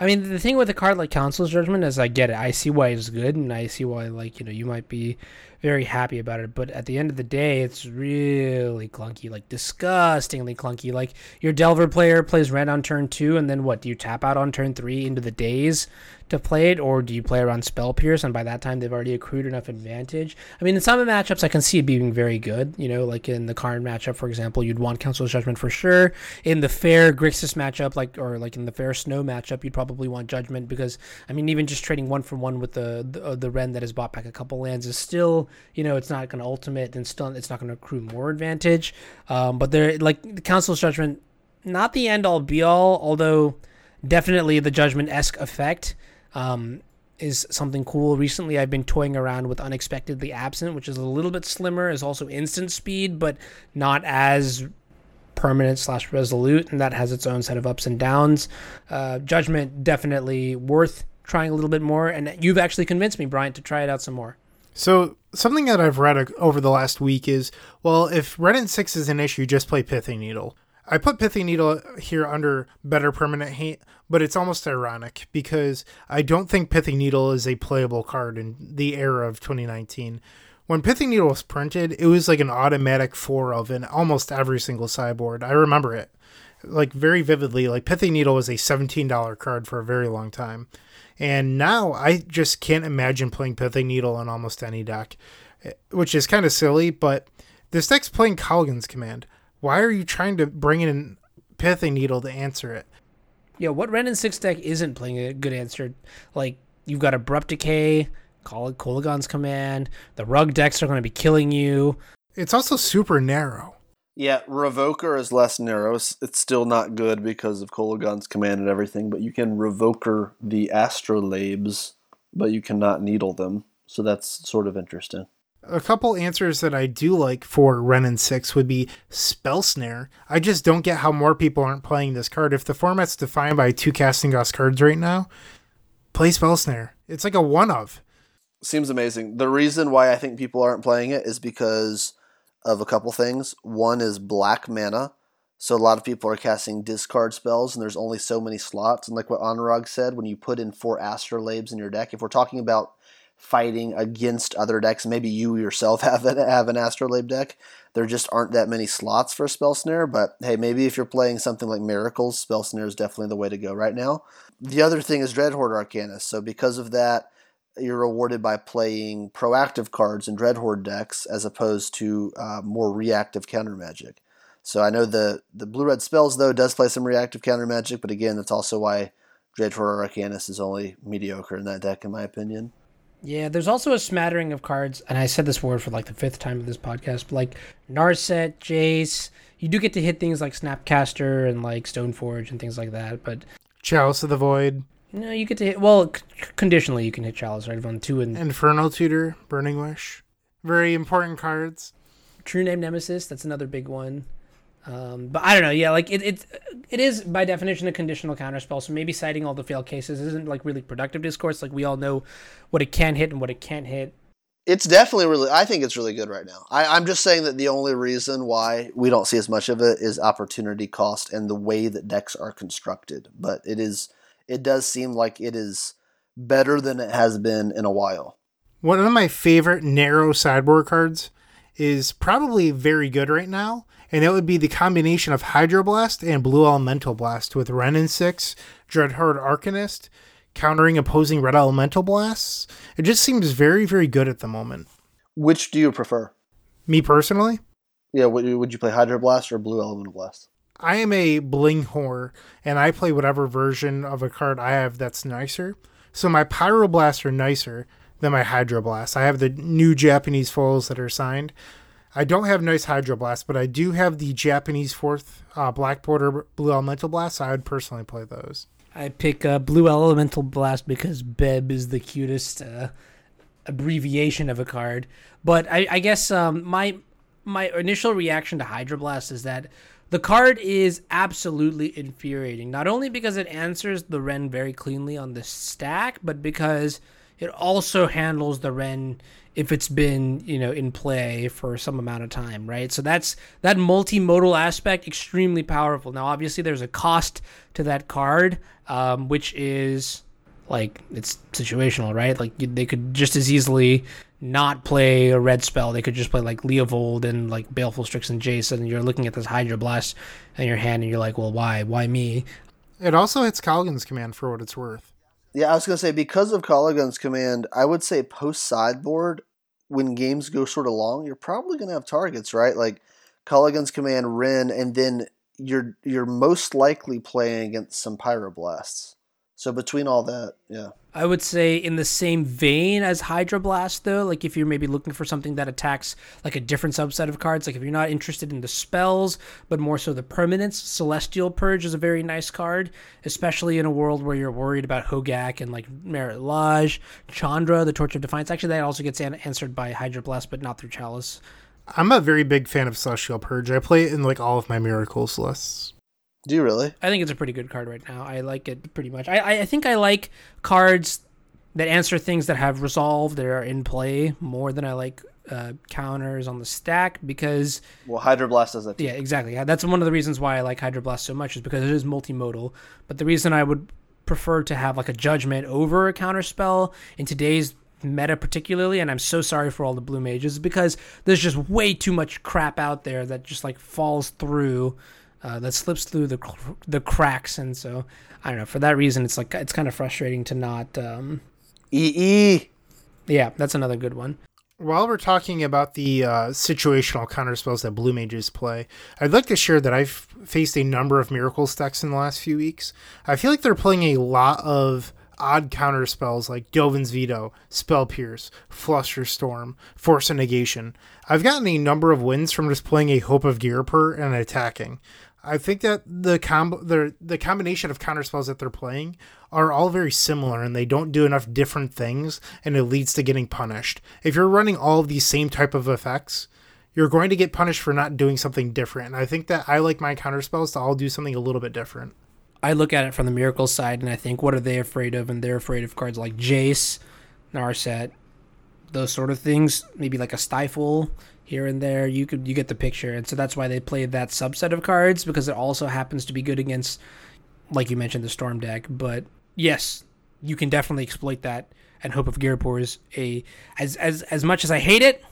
I mean, the thing with a card like Council's Judgment is I get it. I see why it's good, and I see why, like, you know, you might be very happy about it. But at the end of the day, it's really clunky, like disgustingly clunky. Like your Delver player plays red on turn two, and then what? Do you tap out on turn three into the days to play it, or do you play around Spell Pierce, and by that time they've already accrued enough advantage? I mean, in some matchups, I can see it being very good. You know, like in the Karn matchup, for example, you'd want Council's Judgment for sure. In the Fair Grixis matchup, like or like in the Fair Snow matchup, you'd probably want Judgment because I mean, even just trading one for one with the the, uh, the Wrenn that has bought back a couple lands is still, you know, it's not going to ultimate and still it's not going to accrue more advantage. Um, but they're like the Council's Judgment, not the end all be all, although definitely the Judgment esque effect um, is something cool. Recently, I've been toying around with Unexpectedly Absent, which is a little bit slimmer, is also instant speed, but not as permanent slash resolute, and that has its own set of ups and downs. Uh, Judgment definitely worth trying a little bit more, and you've actually convinced me, Bryant, to try it out some more. So something that I've read over the last week is, well, if Wrenn Six is an issue, just play Pithing Needle. I put Pithing Needle here under better permanent hate, but it's almost ironic because I don't think Pithing Needle is a playable card in the era of 2019. When Pithing Needle was printed, it was like an automatic four of in almost every single sideboard. I remember it like very vividly. Like Pithing Needle was a $17 card for a very long time. And now I just can't imagine playing Pithing Needle in almost any deck, eh, which is kind of silly, but this deck's playing Kolaghan's Command. Why are you trying to bring in Pithing Needle to answer it? Yeah, what Wrenn and Six deck isn't playing a good answer? Like you've got Abrupt Decay, call it Kolaghan's Command. The Rug decks are going to be killing you. It's also super narrow. Yeah, Revoker is less narrow. It's still not good because of Kolaghan's command and everything, but you can Revoker the Astrolabes, but you cannot needle them. So that's sort of interesting. A couple answers that I do like for Wrenn and 6 would be Spell Snare. I just don't get how more people aren't playing this card. If the format's defined by two Casting Gods cards right now, play Spell Snare. It's like a one of. Seems amazing. The reason why I think people aren't playing it is because of a couple things. One is black mana. So a lot of people are casting discard spells, and there's only so many slots. And like what Anurag said, when you put in four Astrolabes in your deck, if we're talking about fighting against other decks. Maybe you yourself have an, have an Astrolabe deck. There just aren't that many slots for Spell Snare, but hey, maybe if you're playing something like Miracles, Spell Snare is definitely the way to go right now. The other thing is Dreadhorde Arcanist. So because of that, you're rewarded by playing proactive cards in Dreadhorde decks as opposed to uh, more reactive counter magic. So I know the the blue red spells though does play some reactive counter magic, but again, that's also why Dreadhorde Arcanist is only mediocre in that deck, in my opinion. Yeah, there's also a smattering of cards, and I said this word for like the fifth time of this podcast, but like Narset, Jace, you do get to hit things like Snapcaster and like Stoneforge and things like that, but Chalice of the Void. No, you get to hit. Well, c- conditionally, you can hit Chalice right on two and Infernal Tutor, Burning Wish. Very important cards. True Name Nemesis. That's another big one. Um, but I don't know. Yeah, like it, it, it is by definition a conditional counterspell. So maybe citing all the failed cases isn't like really productive discourse. Like we all know what it can hit and what it can't hit. It's definitely really. I think it's really good right now. I, I'm just saying that the only reason why we don't see as much of it is opportunity cost and the way that decks are constructed. But it is. It does seem like it is better than it has been in a while. One of my favorite narrow sideboard cards is probably very good right now and it would be the combination of Hydroblast and Blue Elemental Blast with Wrenn and 6, Dreadhorde Arcanist, countering opposing Red Elemental Blasts. It just seems very, very good at the moment. Which do you prefer? Me personally? Yeah, would, would you play Hydroblast or Blue Elemental Blast? I am a bling whore, and I play whatever version of a card I have that's nicer. So my Pyroblasts are nicer than my Hydroblast. I have the new Japanese foils that are signed. I don't have nice Hydroblast, but I do have the Japanese fourth uh, Black Border Blue Elemental Blast. So I would personally play those. I pick uh, Blue Elemental Blast because Beb is the cutest uh, abbreviation of a card. But I, I guess um, my my initial reaction to Hydroblast is that the card is absolutely infuriating. Not only because it answers the Wrenn very cleanly on the stack, but because it also handles the Wrenn if it's been you know in play for some amount of time right so that's that multimodal aspect extremely powerful now obviously there's a cost to that card um, which is like it's situational, right? Like they could just as easily not play a red spell. They could just play like Leovold and like Baleful Strix and Jason. And you're looking at this Hydroblast in your hand, and you're like, well, why? Why me? It also hits Kolaghan's command for what it's worth. Yeah, I was gonna say because of Kolaghan's command, I would say post sideboard when games go sort of long, you're probably gonna have targets, right? Like Kolaghan's command, Wrenn, and then you're you're most likely playing against some pyroblasts. So between all that, yeah. I would say in the same vein as Hydroblast, though, like if you're maybe looking for something that attacks like a different subset of cards, like if you're not interested in the spells, but more so the permanents, Celestial Purge is a very nice card, especially in a world where you're worried about Hogaak and like Marit Lage, Chandra, the Torch of Defiance. Actually, that also gets an- answered by Hydroblast, but not through Chalice. I'm a very big fan of Celestial Purge. I play it in like all of my Miracles lists. Do you really? I think it's a pretty good card right now. I like it pretty much. I, I, think I like cards that answer things that have resolved that are in play more than I like uh, counters on the stack because Well, Hydroblast does that too. yeah exactly that's one of the reasons why I like Hydroblast so much is because it is multimodal. But the reason I would prefer to have like a judgment over a counter spell in today's meta particularly and i'm so sorry for all the blue mages is because there's just way too much crap out there that just like falls through uh, that slips through the cr- the cracks, and so I don't know. For that reason, it's like it's kind of frustrating to not. Um, EE. yeah, that's another good one. While we're talking about the uh, situational counter spells that blue mages play, I'd like to share that I've faced a number of miracle stacks in the last few weeks. I feel like they're playing a lot of odd counter spells like Dovin's Veto, Spell Pierce, Flusterstorm, Force of Negation. I've gotten a number of wins from just playing a Hope of Ghirapur and attacking. I think that the combo the the combination of counter spells that they're playing are all very similar and they don't do enough different things and it leads to getting punished. If you're running all of these same type of effects, you're going to get punished for not doing something different. And I think that I like my counter spells to all do something a little bit different. I look at it from the miracle side, and I think, what are they afraid of? And they're afraid of cards like Jace, Narset, those sort of things. Maybe like a Stifle here and there. You could you get the picture, and so that's why they play that subset of cards because it also happens to be good against, like you mentioned, the Storm deck. But yes, you can definitely exploit that. And Hope of Ghirapur is a as as as much as I hate it,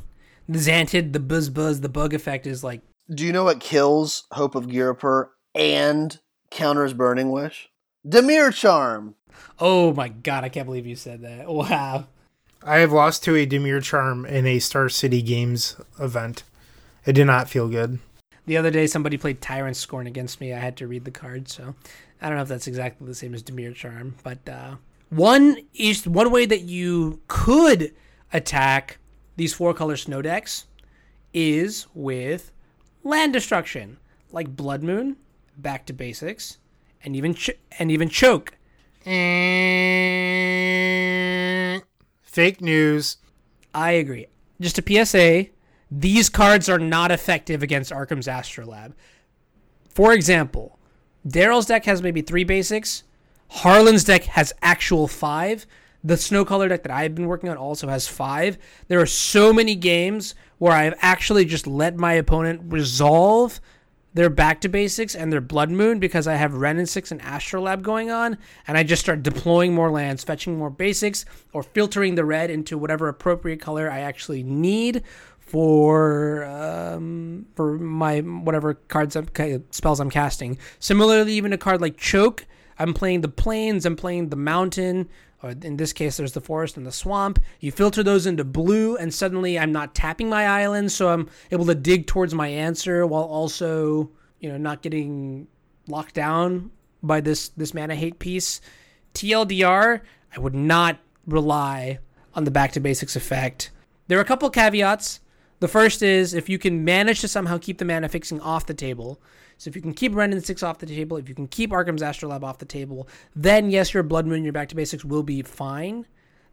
the Xantid, the buzz buzz, the bug effect is like Do you know what kills Hope of Ghirapur and counters Burning Wish? Dimir Charm. Oh my god, I can't believe you said that. Wow. I have lost to a Dimir Charm in a Star City Games event. It did not feel good. The other day somebody played Tyrant Scorn against me. I had to read the card, so I don't know if that's exactly the same as Dimir Charm, but uh, one is one way that you could attack these four color snow decks is with land destruction, like Blood Moon, Back to Basics, and even ch- and even Choke. Fake news. I agree. Just a PSA, these cards are not effective against Arcum's Astrolabe. For example, Daryl's deck has maybe three basics. Harlan's deck has actual five. The snow color deck that I've been working on also has five. There are so many games where I've actually just let my opponent resolve their back to basics and their blood moon because I have Wrenn and Six and Astrolabe going on, and I just start deploying more lands, fetching more basics, or filtering the red into whatever appropriate color I actually need for um, for my whatever cards I'm, spells I'm casting. Similarly, even a card like Choke, I'm playing the plains, I'm playing the mountain, or in this case, there's the forest and the swamp. You filter those into blue, and suddenly I'm not tapping my island, so I'm able to dig towards my answer while also, you know, not getting locked down by this this mana hate piece. TLDR, I would not rely on the back to basics effect. There are a couple caveats. The first is if you can manage to somehow keep the mana fixing off the table. So if you can keep Wrenn and Six off the table, if you can keep Arcum's Astrolabe off the table, then yes, your Blood Moon, your Back to Basics will be fine.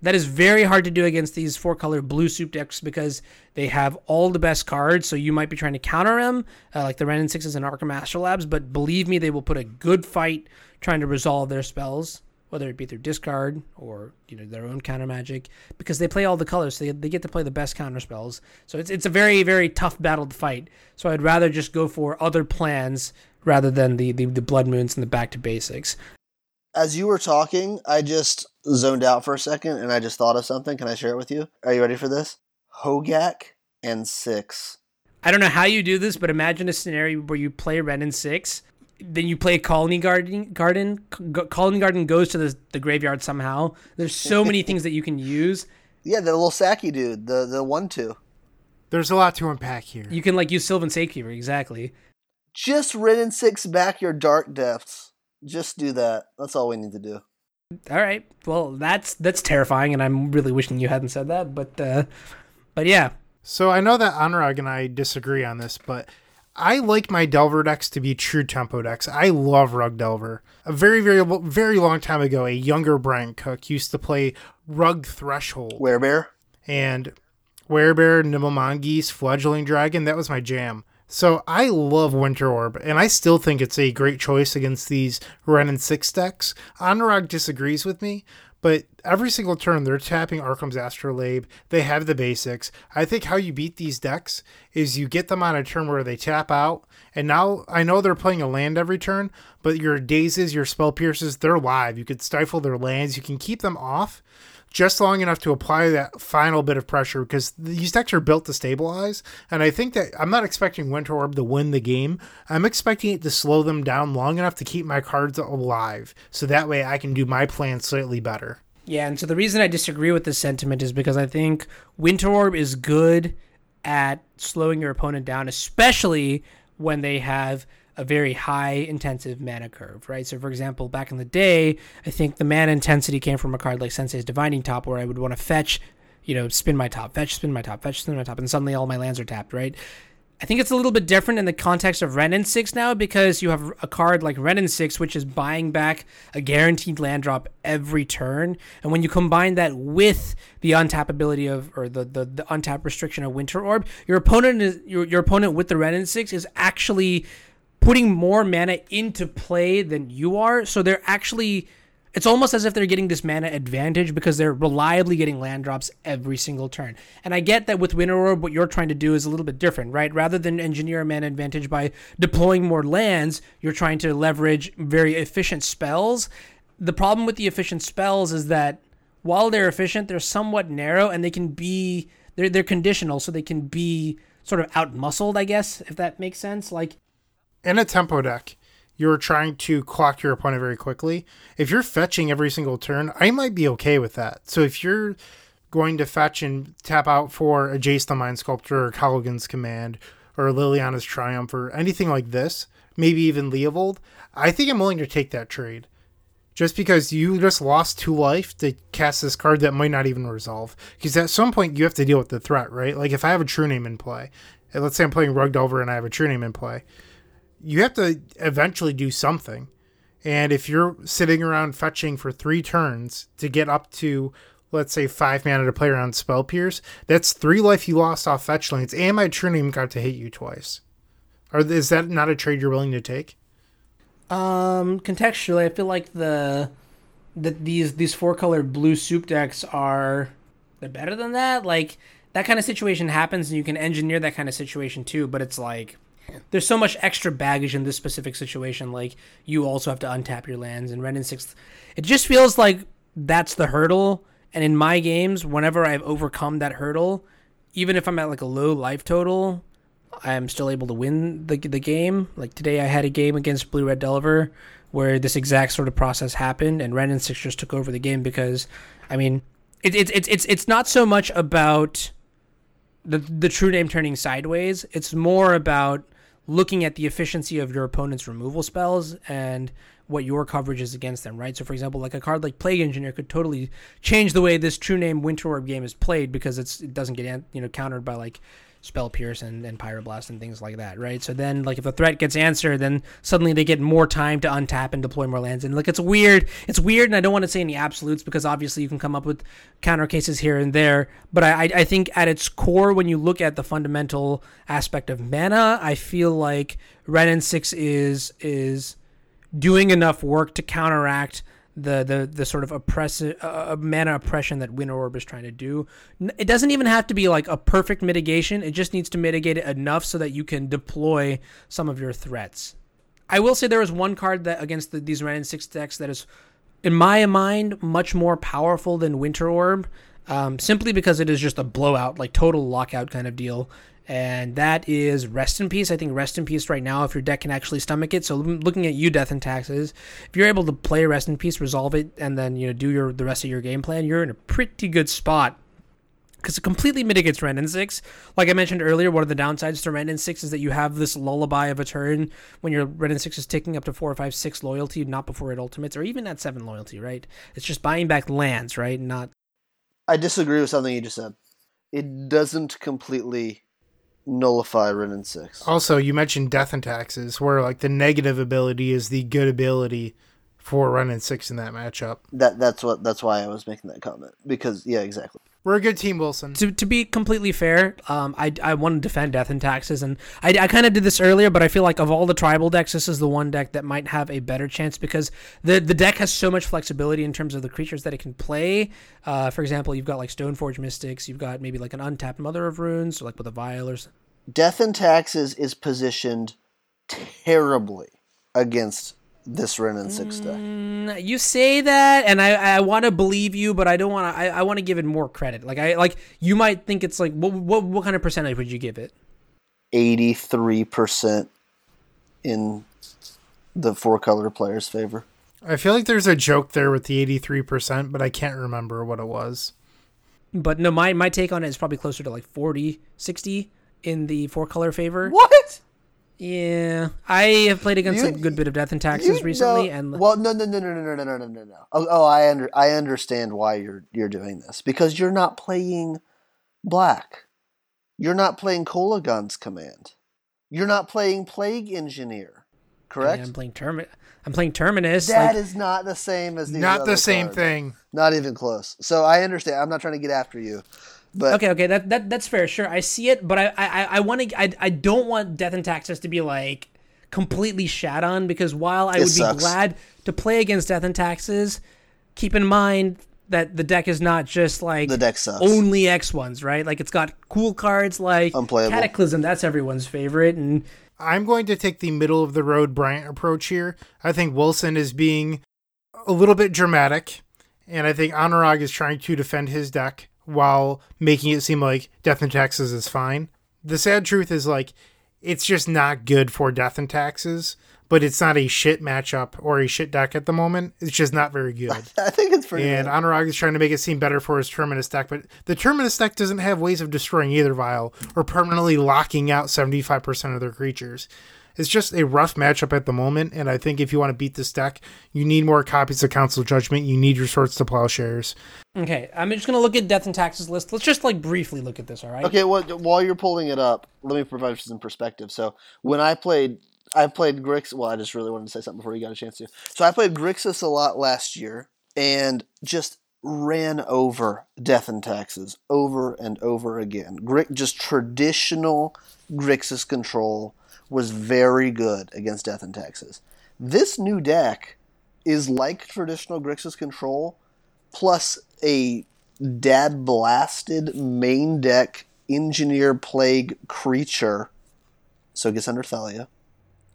That is very hard to do against these four color blue soup decks because they have all the best cards. So you might be trying to counter them, uh, like the Wrenn and Sixes and Arcum Astrolabes, but believe me, they will put a good fight trying to resolve their spells whether it be through discard or you know their own counter magic, because they play all the colors, so they, they get to play the best counter spells. So it's it's a very very tough battle to fight. So I'd rather just go for other plans rather than the the, the blood moons and the back to basics. As you were talking, I just zoned out for a second and I just thought of something. Can I share it with you? Are you ready for this? Hogaak and six. I don't know how you do this, but imagine a scenario where you play Wrenn and Six, then you play Colony Garden. Garden Colony Garden goes to the the graveyard somehow. There's so many things that you can use. Yeah, the little Saki dude, the the one two. There's a lot to unpack here. You can like use Sylvan Safekeeper exactly. Just Wrenn and six back your dark depths. Just do that. That's all we need to do. All right. Well, that's that's terrifying, and I'm really wishing you hadn't said that. But uh, but yeah, So I know that Anurag and I disagree on this, but I like my Delver decks to be true tempo decks. I love Rug Delver. A very, very, very long time ago, a younger Bryant Cook used to play Rug Threshold Werebear. and Werebear, Nimble Mongoose, Fledgling Dragon. That was my jam. So I love Winter Orb, and I still think it's a great choice against these Wrenn and Six decks. Anurag disagrees with me, but every single turn they're tapping Arcum's Astrolabe. They have the basics. I think how you beat these decks is you get them on a turn where they tap out, and now I know they're playing a land every turn, but your dazes, your spell pierces, they're live. You could stifle their lands. You can keep them off just long enough to apply that final bit of pressure because these decks are built to stabilize. And I think that I'm not expecting Winter Orb to win the game. I'm expecting it to slow them down long enough to keep my cards alive. So that way I can do my plan slightly better. Yeah, and so the reason I disagree with this sentiment is because I think Winter Orb is good at slowing your opponent down, especially when they have a very high intensive mana curve, right? So, for example, back in the day, I think the mana intensity came from a card like Sensei's Divining Top, where I would want to fetch, you know, spin my top, fetch, spin my top, fetch, spin my top, and suddenly all my lands are tapped, right? I think it's a little bit different in the context of Wrenn and 6 now because you have a card like Wrenn and 6, which is buying back a guaranteed land drop every turn. And when you combine that with the untappability of, or the, the, the untap restriction of Winter Orb, your opponent is your, your opponent with the Wrenn and 6 is actually putting more mana into play than you are. So they're actually it's almost as if they're getting this mana advantage because they're reliably getting land drops every single turn. And I get that with Winter Orb, what you're trying to do is a little bit different, right? Rather than engineer a mana advantage by deploying more lands, you're trying to leverage very efficient spells. The problem with the efficient spells is that while they're efficient, they're somewhat narrow and they can be they're they're conditional, so they can be sort of out muscled, I guess, if that makes sense. Like In a tempo deck, you're trying to clock your opponent very quickly. If you're fetching every single turn, I might be okay with that. So if you're going to fetch and tap out for a Jace the Mind Sculptor or Kolaghan's Command or Liliana's Triumph or anything like this, maybe even Leovold, I think I'm willing to take that trade. Just because you just lost two life to cast this card that might not even resolve. Because at some point you have to deal with the threat, right? Like if I have a True Name in play, let's say I'm playing RUG Delver and I have a True Name in play, you have to eventually do something. And if you're sitting around fetching for three turns to get up to, let's say, five mana to play around Spell Pierce, that's three life you lost off fetch lanes, and my Name got to hit you twice. Or is that not a trade you're willing to take? Um, contextually, I feel like the that these these four colored blue soup decks are they're better than that. Like that kind of situation happens, and you can engineer that kind of situation too. But it's like there's so much extra baggage in this specific situation. Like you also have to untap your lands, and Wrenn and Six. It just feels like that's the hurdle. And in my games, whenever I've overcome that hurdle, even if I'm at like a low life total, I'm still able to win the the game. Like today, I had a game against Blue Red Delver where this exact sort of process happened, and Wrenn and Six just took over the game because, I mean, it, it, it's it's it's not so much about the the true name turning sideways. It's more about looking at the efficiency of your opponent's removal spells and what your coverage is against them, right? So, for example, like a card like Plague Engineer could totally change the way this True Name Winter Orb game is played because it's it doesn't get you know countered by like Spell Pierce and, and Pyroblast and things like that, right? So then, like, if a threat gets answered, then suddenly they get more time to untap and deploy more lands. And, like, it's weird. It's weird, and I don't want to say any absolutes because obviously you can come up with counter cases here and there. But I, I think at its core, when you look at the fundamental aspect of mana, I feel like Wrenn and 6 is is doing enough work to counteract the the the sort of oppressive uh, mana oppression that Winter Orb is trying to do. It doesn't even have to be like a perfect mitigation. It just needs to mitigate it enough so that you can deploy some of your threats. I will say there is one card that against the, these Wrenn and Six decks that is in my mind, much more powerful than Winter Orb, um, simply because it is just a blowout, like total lockout kind of deal. And that is Rest in Peace. I think Rest in Peace right now, if your deck can actually stomach it. So looking at you, Death and Taxes, if you're able to play Rest in Peace, resolve it, and then you know do your the rest of your game plan, you're in a pretty good spot because it completely mitigates Wrenn and 6. Like I mentioned earlier, one of the downsides to Wrenn and 6 is that you have this lullaby of a turn when your Wrenn and 6 is ticking up to 4 or 5, 6 loyalty, not before it ultimates, or even at 7 loyalty, right? It's just buying back lands, right? Not. I disagree with something you just said. It doesn't completely nullify and 6. Also, you mentioned Death and Taxes, where like the negative ability is the good ability for and 6 in that matchup. That that's what that's why I was making that comment because yeah, exactly. We're a good team, Wilson. To, to be completely fair, um, I, I want to defend Death and Taxes, and I, I kind of did this earlier, but I feel like of all the tribal decks, this is the one deck that might have a better chance because the the deck has so much flexibility in terms of the creatures that it can play. Uh, for example, you've got like Stoneforge Mystics, you've got maybe like an untapped Mother of Runes, or like with a Vial or something. Death and Taxes is positioned terribly against this Wrenn and Six deck. Mm, you say that, and I, I want to believe you, but I don't want to. I, I want to give it more credit. Like I like you might think it's like what what what kind of percentage would you give it? Eighty three percent in the four color player's favor. I feel like there's a joke there with the 83%, but I can't remember what it was. But no, my my take on it is probably closer to like 40, 60 in the four color favor. What? Yeah, I have played against You- a good bit of Death and Taxes recently, know- and well, no, no, no, no, no, no, no, no, no, no. Oh, oh, I under, I understand why you're you're doing this because you're not playing black. You're not playing Kolaghan's command. You're not playing Plague Engineer. Correct. I'm playing Termin. I'm playing Terminus. That like, is not the same as these Not other the same cards. thing. Not even close. So I understand. I'm not trying to get after you, but okay, okay, that, that that's fair. Sure, I see it, but I I, I want to. I, I don't want Death and Taxes to be like completely shat on because while I It would sucks. be glad to play against Death and Taxes, keep in mind that the deck is not just like the deck sucks. only X ones, right? Like it's got cool cards like Unplayable. Cataclysm. That's everyone's favorite, and I'm going to take the middle of the road Bryant approach here. I think Wilson is being a little bit dramatic, and I think Anurag is trying to defend his deck while making it seem like Death and Taxes is fine. The sad truth is like it's just not good for Death and Taxes, but it's not a shit matchup or a shit deck at the moment. It's just not very good. I think it's pretty. And. Anurag is trying to make it seem better for his Terminus deck, but the Terminus deck doesn't have ways of destroying either vial or permanently locking out 75% of their creatures. It's just a rough matchup at the moment, and I think if you want to beat this deck, you need more copies of Council Judgment. You need your Swords to Plowshares. okay, I'm just gonna look at Death and Taxes list. Let's just like briefly look at this. All right. Okay, well, while you're pulling it up, let me provide some perspective. So when I played, I played Grix. Well, I just really wanted to say something before you got a chance to. So I played Grixis a lot last year, and just ran over Death and Taxes over and over again. Gri- just traditional Grixis control was very good against Death and Taxes. This new deck is like traditional Grixis control, plus a dad blasted main deck engineer plague creature. So it gets under Thalia.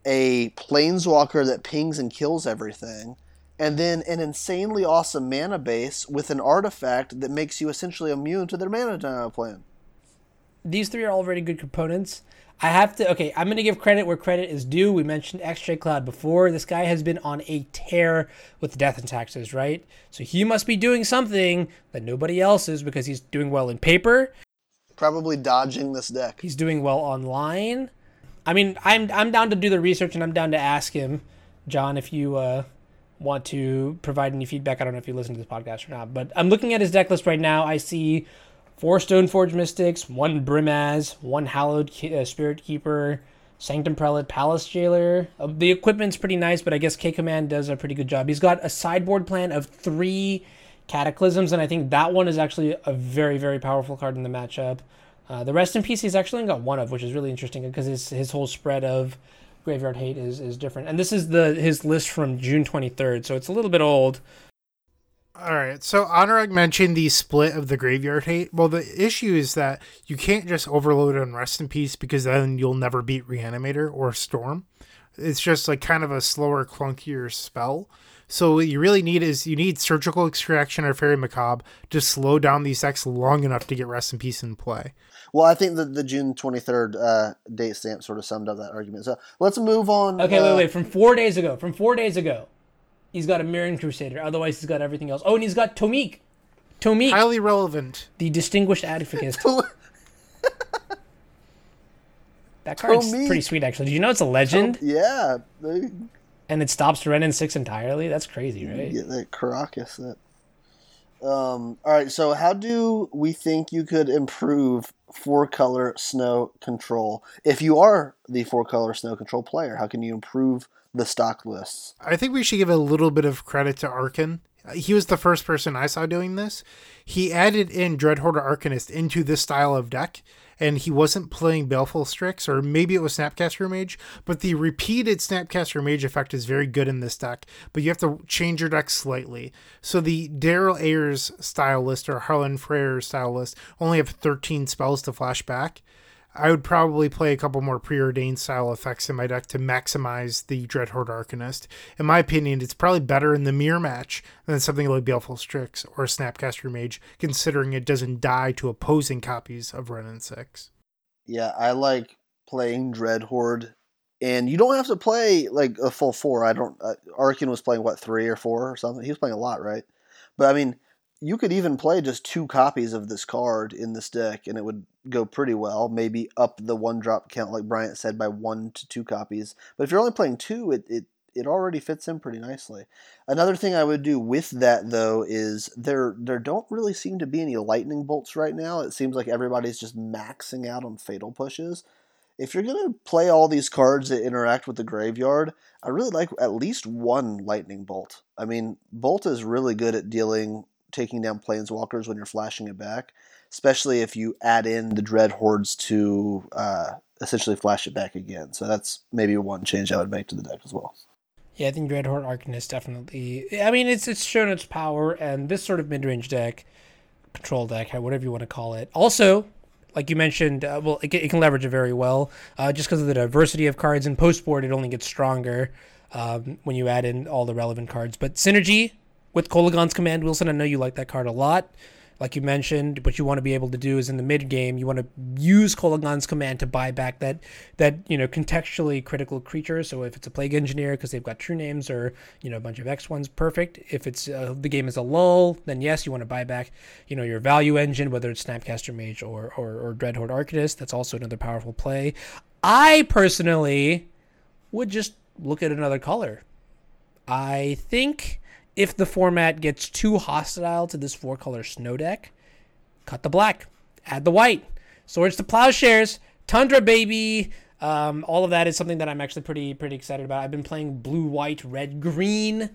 A planeswalker that pings and kills everything. And then an insanely awesome mana base with an artifact that makes you essentially immune to their mana uh, plan. these three are all very good components. I have to okay, I'm gonna give credit where credit is due. We mentioned XJ Cloud before. This guy has been on a tear with death and taxes, right? So he must be doing something that nobody else is because he's doing well in paper. Probably dodging this deck. He's doing well online. I mean, I'm I'm down to do the research and I'm down to ask him, John, if you uh, want to provide any feedback. I don't know if you listen to this podcast or not, but I'm looking at his deck list right now. I see four Stoneforge Mystics, one Brimaz, one Hallowed uh, Spirit Keeper, Sanctum Prelate, Palace Jailer. Uh, the equipment's pretty nice, but I guess K Command does a pretty good job. He's got a sideboard plan of three Cataclysms, and I think that one is actually a very, very powerful card in the matchup. Uh, the rest in peace he's actually got one of, which is really interesting because his his whole spread of graveyard hate is, is different. And this is the his list from June 23rd, so it's a little bit old. All right. So Anurag mentioned the split of the graveyard hate. Well, the issue is that you can't just overload on Rest in Peace because then you'll never beat Reanimator or Storm. It's just like kind of a slower, clunkier spell. So what you really need is you need surgical extraction or Faerie Macabre to slow down these decks long enough to get rest in peace in play. Well, I think that the June 23rd uh, date stamp sort of summed up that argument. So let's move on. Okay, uh, wait, wait. From four days ago, from four days ago, he's got a Mirran Crusader. Otherwise, he's got everything else. Oh, and he's got Tomik. Tomik, Highly relevant. the distinguished advocate. That card's Tomik. pretty sweet, actually. Did you know it's a legend Yeah, they and it stops Wrenn and six entirely? That's crazy, right? get that Karakas. That. Um. All right. So, how do we think you could improve four color snow control? If you are the four color snow control player, how can you improve the stock lists? I think we should give a little bit of credit to Arkin. He was the first person I saw doing this. He added in Dreadhorde Arcanist into this style of deck, and he wasn't playing Baleful Strix, or maybe it was Snapcaster Mage, but the repeated Snapcaster Mage effect is very good in this deck, but you have to change your deck slightly. So the Daryl Ayers style list or Harlan Freyr style list only have 13 spells to flash back. I would probably play a couple more preordained style effects in my deck to maximize the Dreadhorde Arcanist. In my opinion, it's probably better in the mirror match than something like Baleful Strix or Snapcaster Mage, considering it doesn't die to opposing copies of Wrenn and 6. Yeah, I like playing Dread Horde, and you don't have to play like a full four. I don't. Uh, Arkin was playing what three or four or something. He was playing a lot, right? But I mean, you could even play just two copies of this card in this deck, and it would go pretty well. Maybe up the one drop count, like Bryant said, by one to two copies. But if you're only playing two, it it it already fits in pretty nicely. Another thing I would do with that though is there there don't really seem to be any lightning bolts right now. It seems like everybody's just maxing out on fatal pushes. If you're gonna play all these cards that interact with the graveyard, I really like at least one lightning bolt. I mean, Bolt is really good at dealing taking down planeswalkers when you're flashing it back, especially if you add in the dread hordes to uh, essentially flash it back again. So that's maybe one change I would make to the deck as well. Yeah, I think Dreadhorde Arcanist definitely. I mean, it's it's shown its power, and this sort of mid range deck, control deck, whatever you want to call it. Also, like you mentioned, uh, well, it, can- it can leverage it very well, uh, just because of the diversity of cards. In post board, it only gets stronger um, when you add in all the relevant cards. But synergy with Kolaghan's command, Wilson, I know you like that card a lot. Like you mentioned, what you want to be able to do is in the mid game, you want to use Kolaghan's command to buy back that that you know contextually critical creature. So if it's a plague engineer because they've got true names or you know a bunch of X ones, perfect. If it's uh, the game is a lull, then yes, you want to buy back you know your value engine, whether it's Snapcaster Mage or or, or Dreadhorde Arcanist. That's also another powerful play. I personally would just look at another color. I think if the format gets too hostile to this four color snow deck, cut the black, add the white. Swords to plowshares, Tundra baby. Um, all of that is something that I'm actually pretty pretty excited about. I've been playing blue, white, red, green.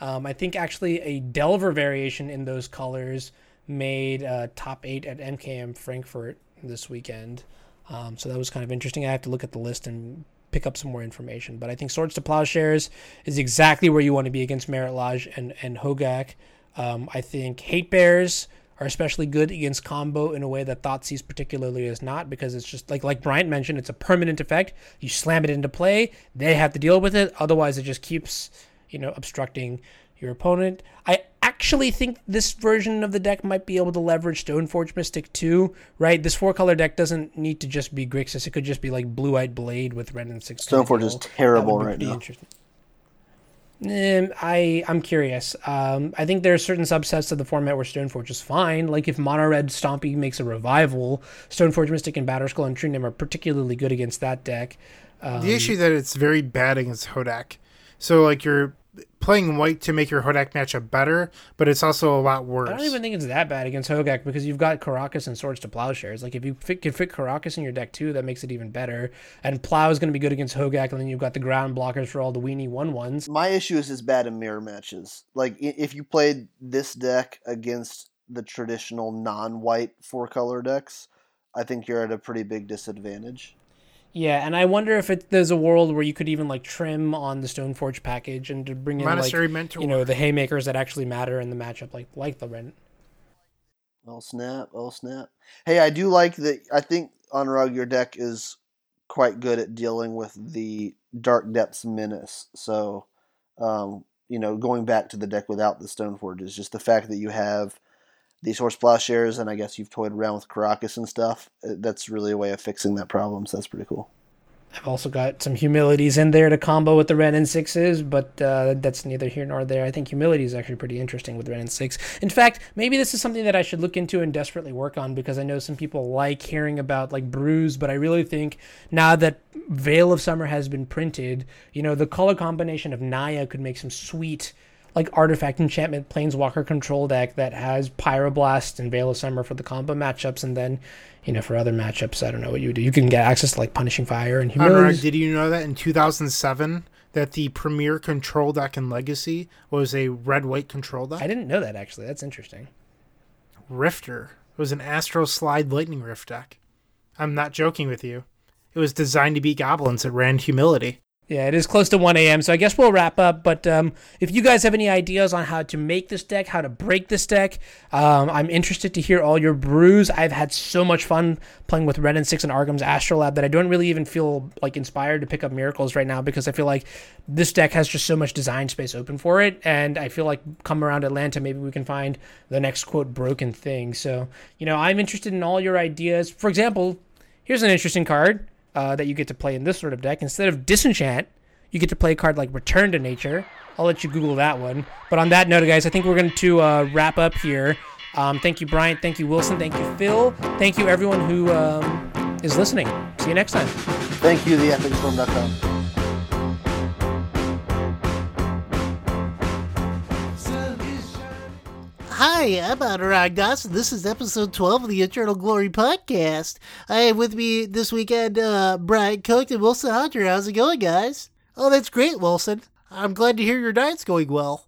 Um, I think actually a Delver variation in those colors made uh, top eight at MKM Frankfurt this weekend. Um, so that was kind of interesting. I have to look at the list and pick up some more information. But I think Swords to Plowshares is exactly where you want to be against Marit Lage and, and Hogaak. Um, I think Hate Bears are especially good against combo in a way that Thoughtseize particularly is not because it's just like like Bryant mentioned, it's a permanent effect. You slam it into play, they have to deal with it. Otherwise, it just keeps you know obstructing your opponent. I actually think this version of the deck might be able to leverage Stoneforge Mystic too, right? This four color deck doesn't need to just be Grixis. It could just be like Blue Eyed Blade with Wrenn and Six. Stoneforge is terrible That would be right now. interesting. Um, I I'm curious. Um, I think there are certain subsets of the format where Stoneforge is fine. Like if Mono Red Stompy makes a revival, Stoneforge Mystic and Batterskull and True Name are particularly good against that deck. Um, the issue that it's very bad against Hogaak. So like you're playing white to make your Hogaak matchup better, but it's also a lot worse. I don't even think it's that bad against Hogaak because you've got Karakas and Swords to Plowshares. Like if you fit, can fit Karakas in your deck too, that makes it even better. And Plow is going to be good against Hogaak, and then you've got the ground blockers for all the weenie one ones. My issue is it's bad in mirror matches. Like if you played this deck against the traditional non-white four color decks, I think you're at a pretty big disadvantage. Yeah, and I wonder if it, there's a world where you could even like trim on the Stoneforge package and to bring in Monastery like Mentor. you know the haymakers that actually matter in the matchup, like like the rent. Oh snap! Oh snap! Hey, I do like that. I think Anurag, your deck is quite good at dealing with the Dark Depths menace. So, um, you know, going back to the deck without the Stoneforge is just the fact that you have these horse plowshares, and I guess you've toyed around with Karakas and stuff. Uh, That's really a way of fixing that problem. So that's pretty cool. I've also got some humilities in there to combo with the Wrenn and Sixes, but uh, that's neither here nor there. I think humility is actually pretty interesting with Wrenn and six. In fact, maybe this is something that I should look into and desperately work on because I know some people like hearing about like brews, but I really think now that Veil of Summer has been printed, you know, the color combination of Naya could make some sweet like artifact enchantment planeswalker control deck that has pyroblast and veil of summer for the combo matchups and then you know for other matchups i don't know what you would do you can get access to like punishing fire and humility did you know that in 2007 that the premier control deck in Legacy was a red white control deck? i didn't know that actually that's interesting Rifter. It was an Astral Slide Lightning Rift deck. I'm not joking with you. It was designed to beat goblins. It ran humility. Yeah, it is close to 1 a.m., so I guess we'll wrap up. But um, if you guys have any ideas on how to make this deck, how to break this deck, um, I'm interested to hear all your brews. I've had so much fun playing with Wrenn and Six and Arcum's Astrolabe that I don't really even feel like inspired to pick up Miracles right now because I feel like this deck has just so much design space open for it. And I feel like come around Atlanta, maybe we can find the next quote broken thing. So, you know, I'm interested in all your ideas. For example, here's an interesting card uh, that you get to play in this sort of deck. Instead of Disenchant, you get to play a card like Return to Nature. I'll let you Google that one. But on that note, guys, I think we're going to uh, wrap up here. Um, thank you, Bryant. Thank you, Wilson. Thank you, Phil. Thank you, everyone who um, is listening. See you next time. Thank you, theepicstorm.com. Hi, I'm Anurag Das, and this is episode 12 of the Eternal Glory podcast. I have with me this weekend uh, Bryant Cook and Wilson Hunter. How's it going, guys? Oh, that's great, Wilson. I'm glad to hear your night's going well.